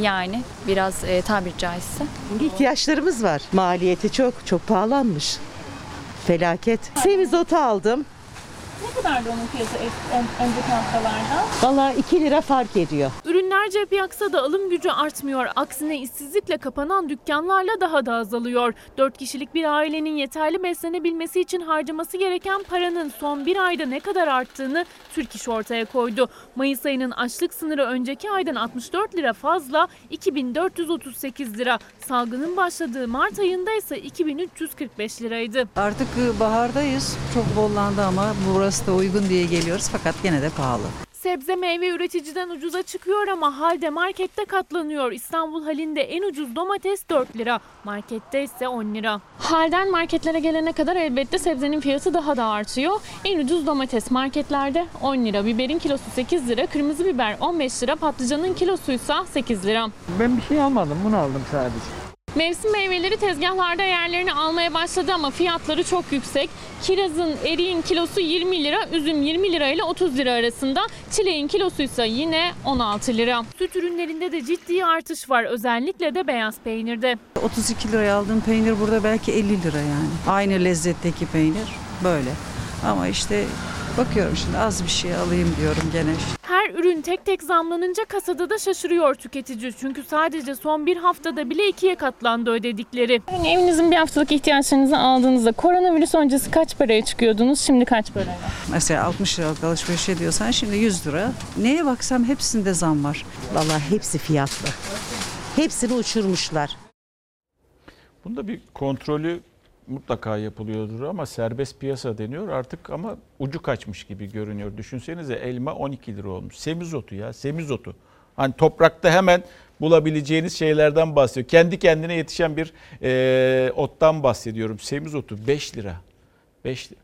yani biraz e, tabir caizse. İhtiyaçlarımız var. Maliyeti çok çok pahalanmış. Felaket. Semizotu aldım. Ne kadardı onun fiyatı önceki haftalarda? Valla 2 lira fark ediyor. Ürünler cep yaksa da alım gücü artmıyor. Aksine işsizlikle kapanan dükkanlarla daha da azalıyor. 4 kişilik bir ailenin yeterli beslenebilmesi için harcaması gereken paranın son bir ayda ne kadar arttığını Türk İş ortaya koydu. Mayıs ayının açlık sınırı önceki aydan 64 lira fazla 2438 lira. Salgının başladığı Mart ayında ise 2345 liraydı. Artık e, bahardayız. Çok bollandı ama burası da uygun diye geliyoruz fakat gene de pahalı. Sebze meyve üreticiden ucuza çıkıyor ama halde markette katlanıyor. İstanbul halinde en ucuz domates 4 lira, markette ise 10 lira. Halden marketlere gelene kadar elbette sebzenin fiyatı daha da artıyor. En ucuz domates marketlerde 10 lira, biberin kilosu 8 lira, kırmızı biber 15 lira, patlıcanın kilosuysa 8 lira. Ben bir şey almadım, bunu aldım sadece. Mevsim meyveleri tezgahlarda yerlerini almaya başladı ama fiyatları çok yüksek. Kirazın, eriğin kilosu 20 lira, üzüm 20 lira ile 30 lira arasında. Çileğin kilosu ise yine 16 lira. Süt ürünlerinde de ciddi artış var. Özellikle de beyaz peynirde. 32 liraya aldığım peynir burada belki 50 lira yani. Aynı lezzetteki peynir böyle. Ama işte bakıyorum şimdi az bir şey alayım diyorum gene. Her ürün tek tek zamlanınca kasada da şaşırıyor tüketici. Çünkü sadece son bir haftada bile ikiye katlandı ödedikleri. Yani evinizin bir haftalık ihtiyaçlarınızı aldığınızda koronavirüs öncesi kaç paraya çıkıyordunuz, şimdi kaç paraya? Mesela 60 liralık alışveriş ediyorsan şimdi 100 lira. Neye baksam hepsinde zam var. Vallahi hepsi fiyatlı. Hepsini uçurmuşlar. Bunda bir kontrolü mutlaka yapılıyordur ama serbest piyasa deniyor artık ama ucu kaçmış gibi görünüyor. Düşünsenize elma 12 lira olmuş. Semizotu ya semizotu. Hani toprakta hemen bulabileceğiniz şeylerden bahsediyor. Kendi kendine yetişen bir e, ottan bahsediyorum. Semizotu 5 lira. 5 lira.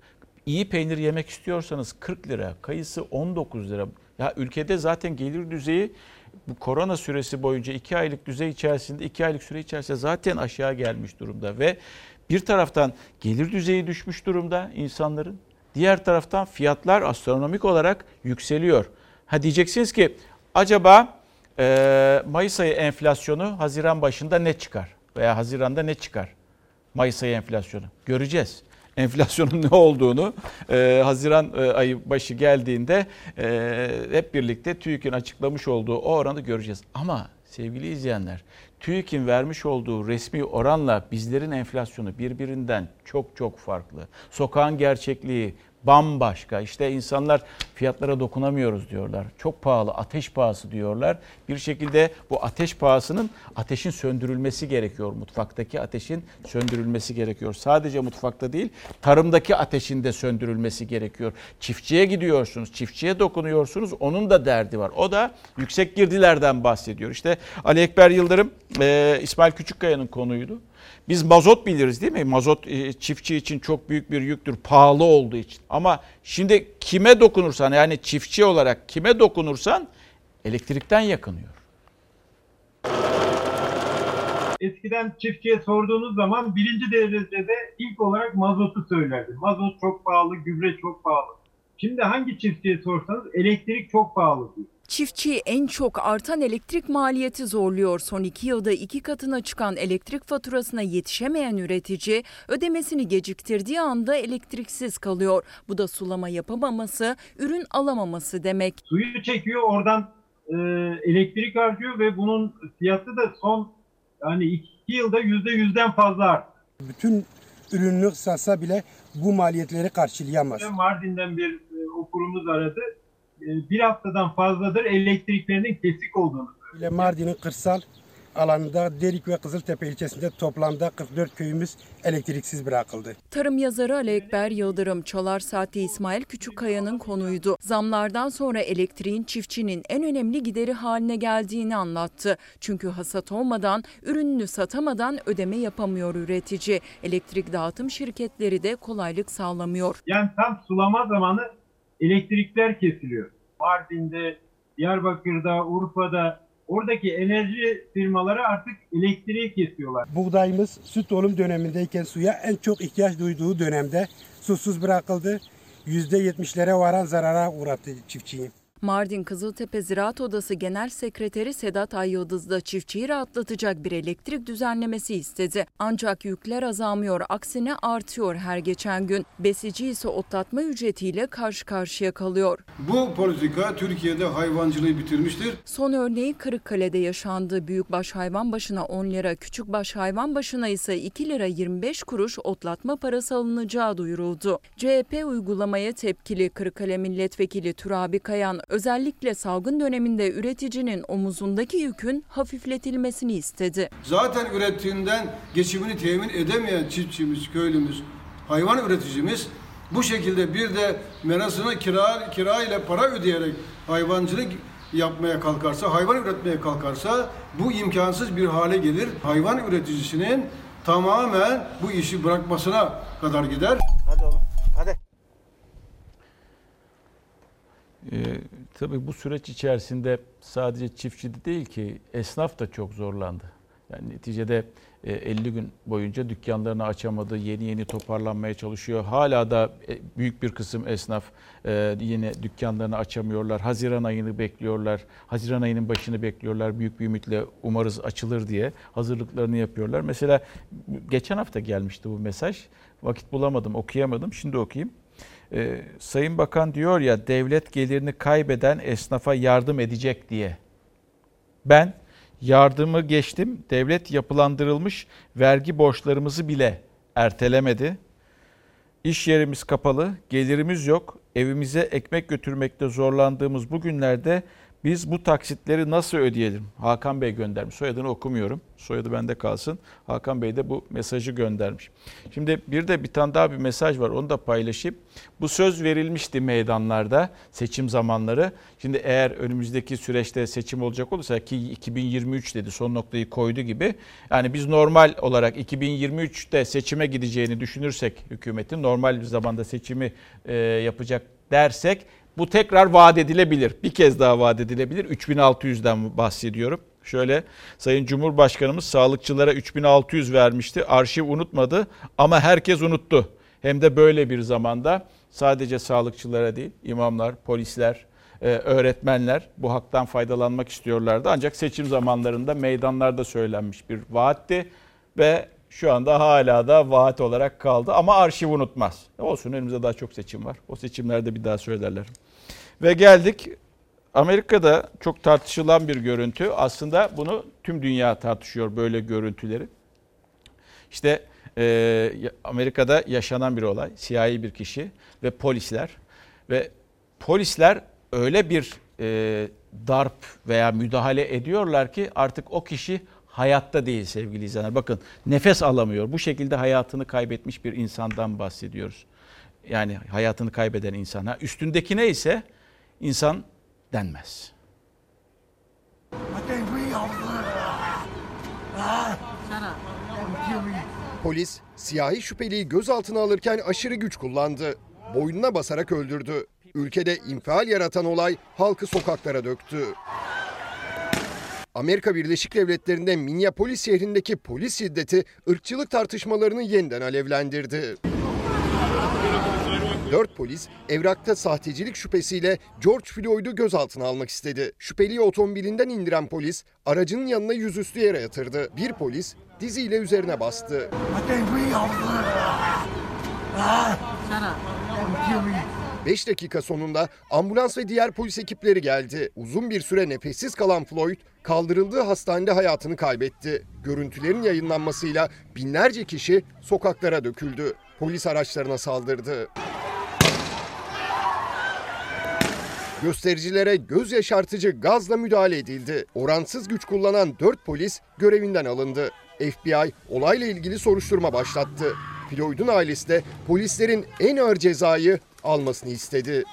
İyi peynir yemek istiyorsanız 40 lira. Kayısı 19 lira. Ya ülkede zaten gelir düzeyi bu korona süresi boyunca 2 aylık düzey içerisinde 2 aylık süre içerisinde zaten aşağı gelmiş durumda ve bir taraftan gelir düzeyi düşmüş durumda insanların. Diğer taraftan fiyatlar astronomik olarak yükseliyor. Ha diyeceksiniz ki acaba e, Mayıs ayı enflasyonu Haziran başında ne çıkar? Veya Haziran'da ne çıkar? Mayıs ayı enflasyonu. Göreceğiz. Enflasyonun ne olduğunu e, Haziran e, ayı başı geldiğinde e, hep birlikte TÜİK'in açıklamış olduğu o oranı göreceğiz. Ama sevgili izleyenler TÜİK'in vermiş olduğu resmi oranla bizlerin enflasyonu birbirinden çok çok farklı. Sokağın gerçekliği bambaşka. İşte insanlar fiyatlara dokunamıyoruz diyorlar. Çok pahalı, ateş pahası diyorlar. Bir şekilde bu ateş pahasının ateşin söndürülmesi gerekiyor. Mutfaktaki ateşin söndürülmesi gerekiyor. Sadece mutfakta değil, tarımdaki ateşin de söndürülmesi gerekiyor. Çiftçiye gidiyorsunuz, çiftçiye dokunuyorsunuz. Onun da derdi var. O da yüksek girdilerden bahsediyor. İşte Ali Ekber Yıldırım, İsmail Küçükkaya'nın konuydu. Biz mazot biliriz değil mi? Mazot çiftçi için çok büyük bir yüktür pahalı olduğu için. Ama şimdi kime dokunursan yani çiftçi olarak kime dokunursan elektrikten yakınıyor. Eskiden çiftçiye sorduğunuz zaman birinci derecede ilk olarak mazotu söylerdi. Mazot çok pahalı, gübre çok pahalı. Şimdi hangi çiftçiye sorsanız elektrik çok pahalı diyor. Çiftçiyi en çok artan elektrik maliyeti zorluyor. Son iki yılda iki katına çıkan elektrik faturasına yetişemeyen üretici ödemesini geciktirdiği anda elektriksiz kalıyor. Bu da sulama yapamaması, ürün alamaması demek. Suyu çekiyor oradan e, elektrik harcıyor ve bunun fiyatı da son yani iki yılda yüzde yüzden fazla arttı. Bütün ürünü satsa bile bu maliyetleri karşılayamaz. Mardin'den bir e, okurumuz aradı. E, bir haftadan fazladır elektriklerinin kesik olduğunu. Bile Mardin'in kırsal alanında Derik ve Kızıltepe ilçesinde toplamda 44 köyümüz elektriksiz bırakıldı. Tarım yazarı Ali Ekber Yıldırım, Çalar Saat'te İsmail Küçükkaya'nın konuydu. Zamlardan sonra elektriğin çiftçinin en önemli gideri haline geldiğini anlattı. Çünkü hasat olmadan, ürününü satamadan ödeme yapamıyor üretici. Elektrik dağıtım şirketleri de kolaylık sağlamıyor. Yani tam sulama zamanı elektrikler kesiliyor. Mardin'de, Diyarbakır'da, Urfa'da oradaki enerji firmaları artık elektriği kesiyorlar. Buğdayımız süt olum dönemindeyken suya en çok ihtiyaç duyduğu dönemde susuz bırakıldı. %70'lere varan zarara uğrattı çiftçiyi. Mardin Kızıltepe Ziraat Odası Genel Sekreteri Sedat Ayyıldız da çiftçiyi rahatlatacak bir elektrik düzenlemesi istedi. Ancak yükler azalmıyor, aksine artıyor her geçen gün. Besici ise otlatma ücretiyle karşı karşıya kalıyor. Bu politika Türkiye'de hayvancılığı bitirmiştir. Son örneği Kırıkkale'de yaşandı. Büyükbaş hayvan başına 10 lira, küçükbaş hayvan başına ise 2 lira 25 kuruş otlatma parası alınacağı duyuruldu. CHP uygulamaya tepkili Kırıkkale Milletvekili Turabi Kayan özellikle salgın döneminde üreticinin omuzundaki yükün hafifletilmesini istedi. Zaten ürettiğinden geçimini temin edemeyen çiftçimiz, köylümüz, hayvan üreticimiz bu şekilde bir de menasına kira, kira ile para ödeyerek hayvancılık yapmaya kalkarsa, hayvan üretmeye kalkarsa bu imkansız bir hale gelir. Hayvan üreticisinin tamamen bu işi bırakmasına kadar gider. Hadi oğlum, hadi. Ee, tabii bu süreç içerisinde sadece çiftçi de değil ki esnaf da çok zorlandı. Yani neticede e, 50 gün boyunca dükkanlarını açamadı, yeni yeni toparlanmaya çalışıyor. Hala da e, büyük bir kısım esnaf e, yine dükkanlarını açamıyorlar. Haziran ayını bekliyorlar. Haziran ayının başını bekliyorlar. Büyük bir ümitle umarız açılır diye hazırlıklarını yapıyorlar. Mesela geçen hafta gelmişti bu mesaj. Vakit bulamadım, okuyamadım. Şimdi okuyayım. Ee, Sayın Bakan diyor ya devlet gelirini kaybeden esnafa yardım edecek diye. Ben yardımı geçtim. Devlet yapılandırılmış vergi borçlarımızı bile ertelemedi. İş yerimiz kapalı, gelirimiz yok. Evimize ekmek götürmekte zorlandığımız bu günlerde biz bu taksitleri nasıl ödeyelim? Hakan Bey göndermiş. Soyadını okumuyorum. Soyadı bende kalsın. Hakan Bey de bu mesajı göndermiş. Şimdi bir de bir tane daha bir mesaj var. Onu da paylaşayım. Bu söz verilmişti meydanlarda seçim zamanları. Şimdi eğer önümüzdeki süreçte seçim olacak olursa ki 2023 dedi son noktayı koydu gibi. Yani biz normal olarak 2023'te seçime gideceğini düşünürsek hükümetin normal bir zamanda seçimi e, yapacak dersek bu tekrar vaat edilebilir. Bir kez daha vaat edilebilir. 3600'den bahsediyorum. Şöyle Sayın Cumhurbaşkanımız sağlıkçılara 3600 vermişti. Arşiv unutmadı ama herkes unuttu. Hem de böyle bir zamanda sadece sağlıkçılara değil, imamlar, polisler, e, öğretmenler bu haktan faydalanmak istiyorlardı. Ancak seçim zamanlarında meydanlarda söylenmiş bir vaatti ve şu anda hala da vaat olarak kaldı ama arşiv unutmaz. Olsun önümüzde daha çok seçim var. O seçimlerde bir daha söylerler. Ve geldik Amerika'da çok tartışılan bir görüntü. Aslında bunu tüm dünya tartışıyor böyle görüntüleri. İşte e, Amerika'da yaşanan bir olay. Siyahi bir kişi ve polisler ve polisler öyle bir e, darp veya müdahale ediyorlar ki artık o kişi hayatta değil sevgili izleyenler. Bakın nefes alamıyor. Bu şekilde hayatını kaybetmiş bir insandan bahsediyoruz. Yani hayatını kaybeden insana. Üstündekine ise insan denmez. Polis siyahi şüpheliyi gözaltına alırken aşırı güç kullandı. Boynuna basarak öldürdü. Ülkede infial yaratan olay halkı sokaklara döktü. Amerika Birleşik Devletleri'nde Minneapolis şehrindeki polis şiddeti ırkçılık tartışmalarını yeniden alevlendirdi. Dört polis evrakta sahtecilik şüphesiyle George Floyd'u gözaltına almak istedi. Şüpheliyi otomobilinden indiren polis aracının yanına yüzüstü yere yatırdı. Bir polis diziyle üzerine bastı. 5 dakika sonunda ambulans ve diğer polis ekipleri geldi. Uzun bir süre nefessiz kalan Floyd kaldırıldığı hastanede hayatını kaybetti. Görüntülerin yayınlanmasıyla binlerce kişi sokaklara döküldü. Polis araçlarına saldırdı. Göstericilere göz yaşartıcı gazla müdahale edildi. Oransız güç kullanan 4 polis görevinden alındı. FBI olayla ilgili soruşturma başlattı. Floyd'un ailesi de polislerin en ağır cezayı almasını istedi.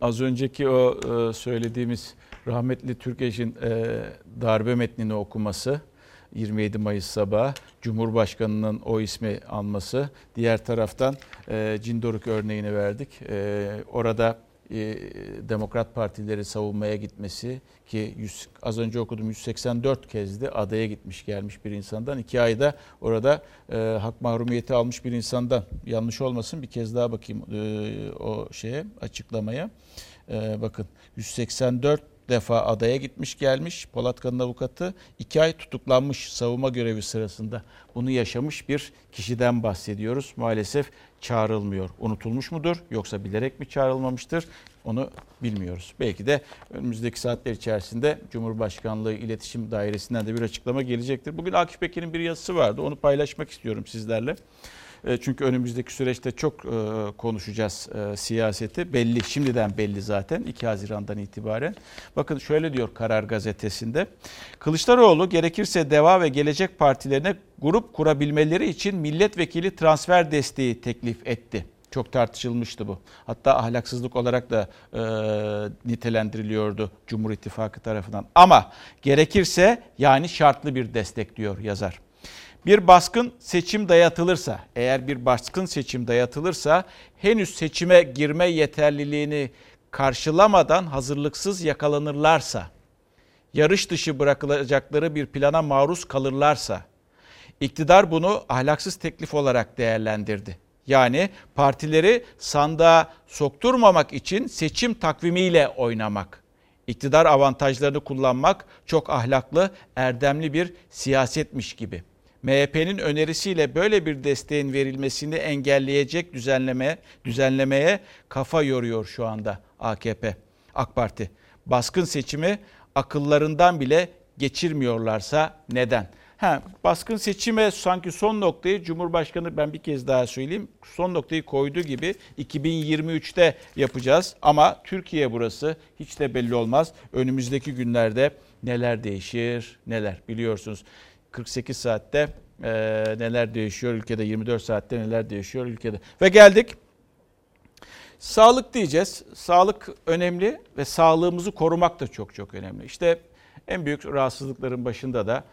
Az önceki o e, söylediğimiz rahmetli Türkeş'in e, darbe metnini okuması 27 Mayıs sabahı Cumhurbaşkanı'nın o ismi alması. Diğer taraftan e, Cindoruk örneğini verdik. E, orada e, Demokrat Partileri savunmaya gitmesi ki 100, az önce okudum 184 kezdi adaya gitmiş gelmiş bir insandan. iki ayda orada e, hak mahrumiyeti almış bir insandan yanlış olmasın bir kez daha bakayım e, o şeye açıklamaya. E, bakın 184 defa adaya gitmiş gelmiş Polatkan'ın avukatı iki ay tutuklanmış savunma görevi sırasında. Bunu yaşamış bir kişiden bahsediyoruz. Maalesef çağrılmıyor. Unutulmuş mudur yoksa bilerek mi çağrılmamıştır onu bilmiyoruz. Belki de önümüzdeki saatler içerisinde Cumhurbaşkanlığı İletişim Dairesi'nden de bir açıklama gelecektir. Bugün Akif Peker'in bir yazısı vardı. Onu paylaşmak istiyorum sizlerle. E, çünkü önümüzdeki süreçte çok e, konuşacağız e, siyaseti. Belli, şimdiden belli zaten 2 Haziran'dan itibaren. Bakın şöyle diyor Karar Gazetesi'nde. Kılıçdaroğlu gerekirse Deva ve Gelecek Partilerine grup kurabilmeleri için milletvekili transfer desteği teklif etti. Çok tartışılmıştı bu. Hatta ahlaksızlık olarak da e, nitelendiriliyordu Cumhur İttifakı tarafından. Ama gerekirse yani şartlı bir destek diyor yazar. Bir baskın seçim dayatılırsa, eğer bir baskın seçim dayatılırsa henüz seçime girme yeterliliğini karşılamadan hazırlıksız yakalanırlarsa, yarış dışı bırakılacakları bir plana maruz kalırlarsa, iktidar bunu ahlaksız teklif olarak değerlendirdi. Yani partileri sandığa sokturmamak için seçim takvimiyle oynamak. İktidar avantajlarını kullanmak çok ahlaklı, erdemli bir siyasetmiş gibi.'' MHP'nin önerisiyle böyle bir desteğin verilmesini engelleyecek düzenleme düzenlemeye kafa yoruyor şu anda AKP, AK Parti. Baskın seçimi akıllarından bile geçirmiyorlarsa neden? Ha, baskın seçime sanki son noktayı Cumhurbaşkanı ben bir kez daha söyleyeyim son noktayı koyduğu gibi 2023'te yapacağız ama Türkiye burası hiç de belli olmaz. Önümüzdeki günlerde neler değişir neler biliyorsunuz. 48 saatte e, neler değişiyor ülkede, 24 saatte neler değişiyor ülkede. Ve geldik. Sağlık diyeceğiz. Sağlık önemli ve sağlığımızı korumak da çok çok önemli. İşte en büyük rahatsızlıkların başında da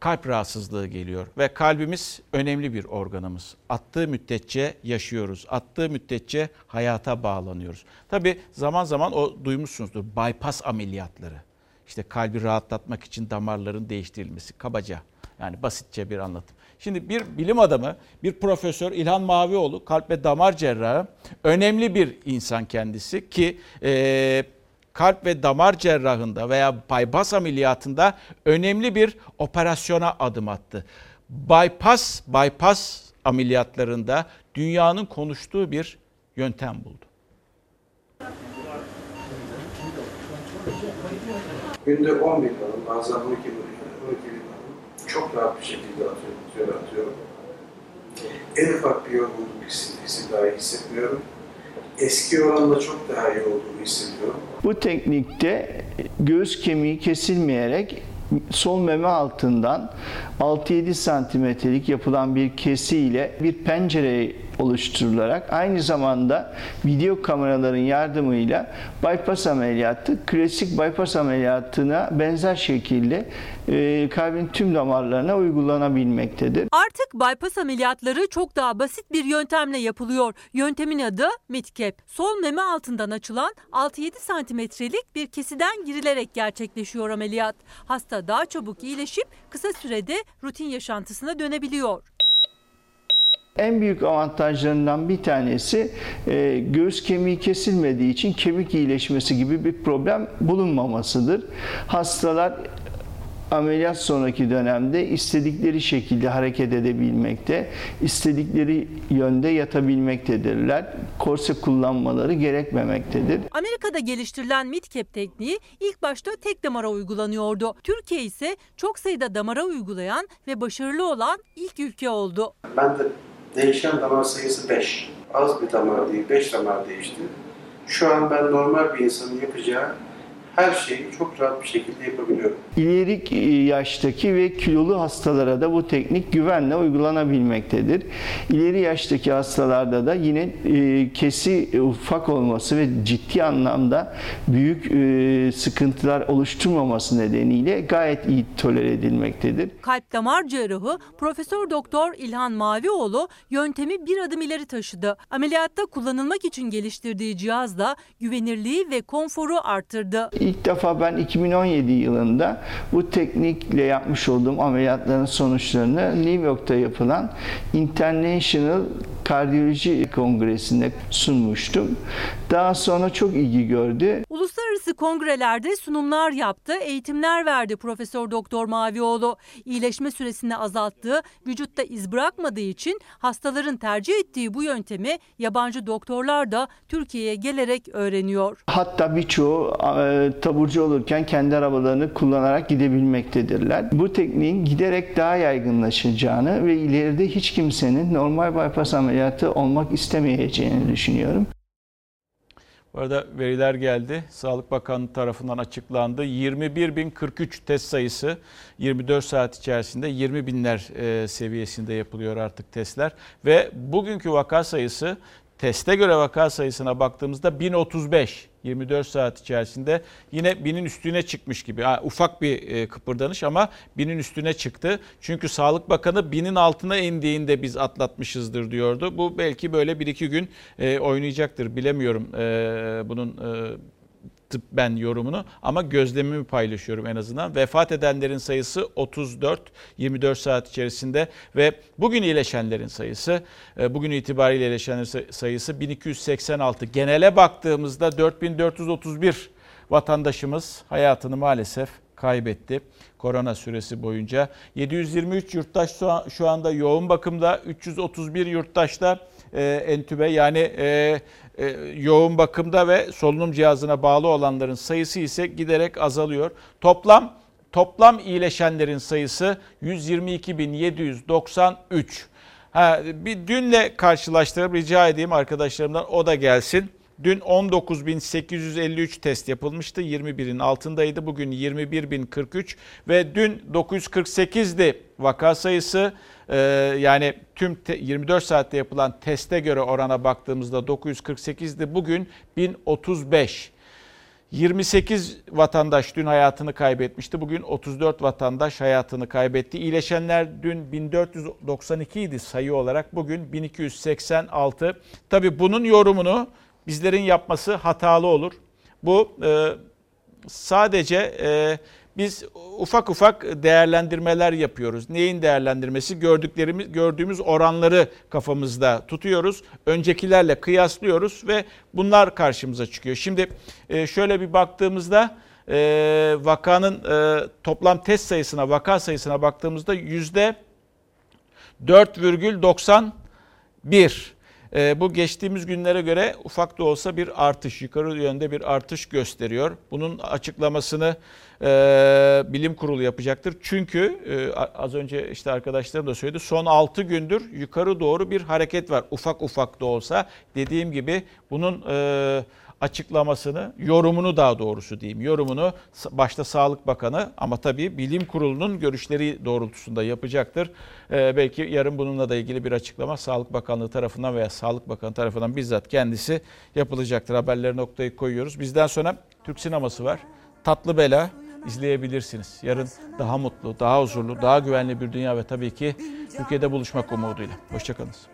kalp rahatsızlığı geliyor ve kalbimiz önemli bir organımız. Attığı müddetçe yaşıyoruz. Attığı müddetçe hayata bağlanıyoruz. Tabi zaman zaman o duymuşsunuzdur bypass ameliyatları. İşte kalbi rahatlatmak için damarların değiştirilmesi kabaca. Yani basitçe bir anlatım. Şimdi bir bilim adamı, bir profesör İlhan Mavioğlu kalp ve damar cerrahı önemli bir insan kendisi ki e, kalp ve damar cerrahında veya bypass ameliyatında önemli bir operasyona adım attı. Bypass, bypass ameliyatlarında dünyanın konuştuğu bir yöntem buldu. Günde 10 bin adım, bazen 12 bin, 12 bin adım çok rahat bir şekilde atıyorum, atıyorum. En ufak bir yorgunluk hissi dahi hissetmiyorum. Eski oranla çok daha iyi olduğunu hissediyorum. Bu teknikte göğüs kemiği kesilmeyerek sol meme altından 6-7 santimetrelik yapılan bir kesiyle bir pencere oluşturularak aynı zamanda video kameraların yardımıyla bypass ameliyatı klasik bypass ameliyatına benzer şekilde e, kalbin tüm damarlarına uygulanabilmektedir. Artık bypass ameliyatları çok daha basit bir yöntemle yapılıyor. Yöntemin adı Midcap. Sol meme altından açılan 6-7 santimetrelik bir kesiden girilerek gerçekleşiyor ameliyat. Hasta daha çabuk iyileşip kısa sürede rutin yaşantısına dönebiliyor. En büyük avantajlarından bir tanesi e, göğüs kemiği kesilmediği için kemik iyileşmesi gibi bir problem bulunmamasıdır. Hastalar ameliyat sonraki dönemde istedikleri şekilde hareket edebilmekte, istedikleri yönde yatabilmektedirler. Korse kullanmaları gerekmemektedir. Amerika'da geliştirilen midcap tekniği ilk başta tek damara uygulanıyordu. Türkiye ise çok sayıda damara uygulayan ve başarılı olan ilk ülke oldu. Ben de değişen damar sayısı 5. Az bir damar değil, 5 damar değişti. Şu an ben normal bir insanın yapacağı her şeyi çok rahat bir şekilde yapabiliyorum. İleri yaştaki ve kilolu hastalara da bu teknik güvenle uygulanabilmektedir. İleri yaştaki hastalarda da yine e, kesi ufak olması ve ciddi anlamda büyük e, sıkıntılar oluşturmaması nedeniyle gayet iyi tolere edilmektedir. Kalp damar cerrahı Profesör Doktor İlhan Mavioğlu yöntemi bir adım ileri taşıdı. Ameliyatta kullanılmak için geliştirdiği cihazla güvenirliği ve konforu arttırdı. İlk defa ben 2017 yılında bu teknikle yapmış olduğum ameliyatların sonuçlarını New York'ta yapılan International Kardiyoloji Kongresi'nde sunmuştum. Daha sonra çok ilgi gördü. Uluslararası kongrelerde sunumlar yaptı, eğitimler verdi Profesör Doktor Mavioğlu. İyileşme süresini azalttığı, vücutta iz bırakmadığı için hastaların tercih ettiği bu yöntemi yabancı doktorlar da Türkiye'ye gelerek öğreniyor. Hatta birçoğu e, taburcu olurken kendi arabalarını kullanarak gidebilmektedirler. Bu tekniğin giderek daha yaygınlaşacağını ve ileride hiç kimsenin normal bypass ameliyatı olmak istemeyeceğini düşünüyorum. Bu arada veriler geldi. Sağlık Bakanlığı tarafından açıklandı. 21.043 test sayısı 24 saat içerisinde 20 binler e, seviyesinde yapılıyor artık testler. Ve bugünkü vaka sayısı teste göre vaka sayısına baktığımızda 1035. 24 saat içerisinde yine binin üstüne çıkmış gibi. Ufak bir e, kıpırdanış ama binin üstüne çıktı. Çünkü Sağlık Bakanı binin altına indiğinde biz atlatmışızdır diyordu. Bu belki böyle bir iki gün e, oynayacaktır bilemiyorum e, bunun e, ben yorumunu ama gözlemimi paylaşıyorum en azından. Vefat edenlerin sayısı 34 24 saat içerisinde ve bugün iyileşenlerin sayısı e, bugün itibariyle iyileşenlerin sayısı 1286. Genele baktığımızda 4431 vatandaşımız hayatını maalesef kaybetti korona süresi boyunca. 723 yurttaş şu anda yoğun bakımda, 331 yurttaşta e, entübe yani e, e, yoğun bakımda ve solunum cihazına bağlı olanların sayısı ise giderek azalıyor. Toplam toplam iyileşenlerin sayısı 122.793. Ha, bir dünle karşılaştırıp rica edeyim arkadaşlarımdan o da gelsin. Dün 19.853 test yapılmıştı. 21'in altındaydı. Bugün 21.043 ve dün 948'di vaka sayısı. Ee, yani tüm 24 saatte yapılan teste göre orana baktığımızda 948'di. Bugün 1035. 28 vatandaş dün hayatını kaybetmişti. Bugün 34 vatandaş hayatını kaybetti. İyileşenler dün 1492 idi sayı olarak. Bugün 1286. Tabi bunun yorumunu bizlerin yapması hatalı olur. Bu e, sadece e, biz ufak ufak değerlendirmeler yapıyoruz. Neyin değerlendirmesi? Gördüklerimiz, gördüğümüz oranları kafamızda tutuyoruz. Öncekilerle kıyaslıyoruz ve bunlar karşımıza çıkıyor. Şimdi e, şöyle bir baktığımızda e, vakanın e, toplam test sayısına, vaka sayısına baktığımızda yüzde 4,91 e, bu geçtiğimiz günlere göre ufak da olsa bir artış, yukarı yönde bir artış gösteriyor. Bunun açıklamasını bilim kurulu yapacaktır. Çünkü e, az önce işte arkadaşlarım da söyledi son 6 gündür yukarı doğru bir hareket var. Ufak ufak da olsa dediğim gibi bunun e, açıklamasını, yorumunu daha doğrusu diyeyim. Yorumunu başta Sağlık Bakanı ama tabii Bilim Kurulu'nun görüşleri doğrultusunda yapacaktır. Ee, belki yarın bununla da ilgili bir açıklama Sağlık Bakanlığı tarafından veya Sağlık Bakanı tarafından bizzat kendisi yapılacaktır. Haberleri noktayı koyuyoruz. Bizden sonra Türk sineması var. Tatlı Bela izleyebilirsiniz. Yarın daha mutlu, daha huzurlu, daha güvenli bir dünya ve tabii ki Türkiye'de buluşmak umuduyla. Hoşçakalınız.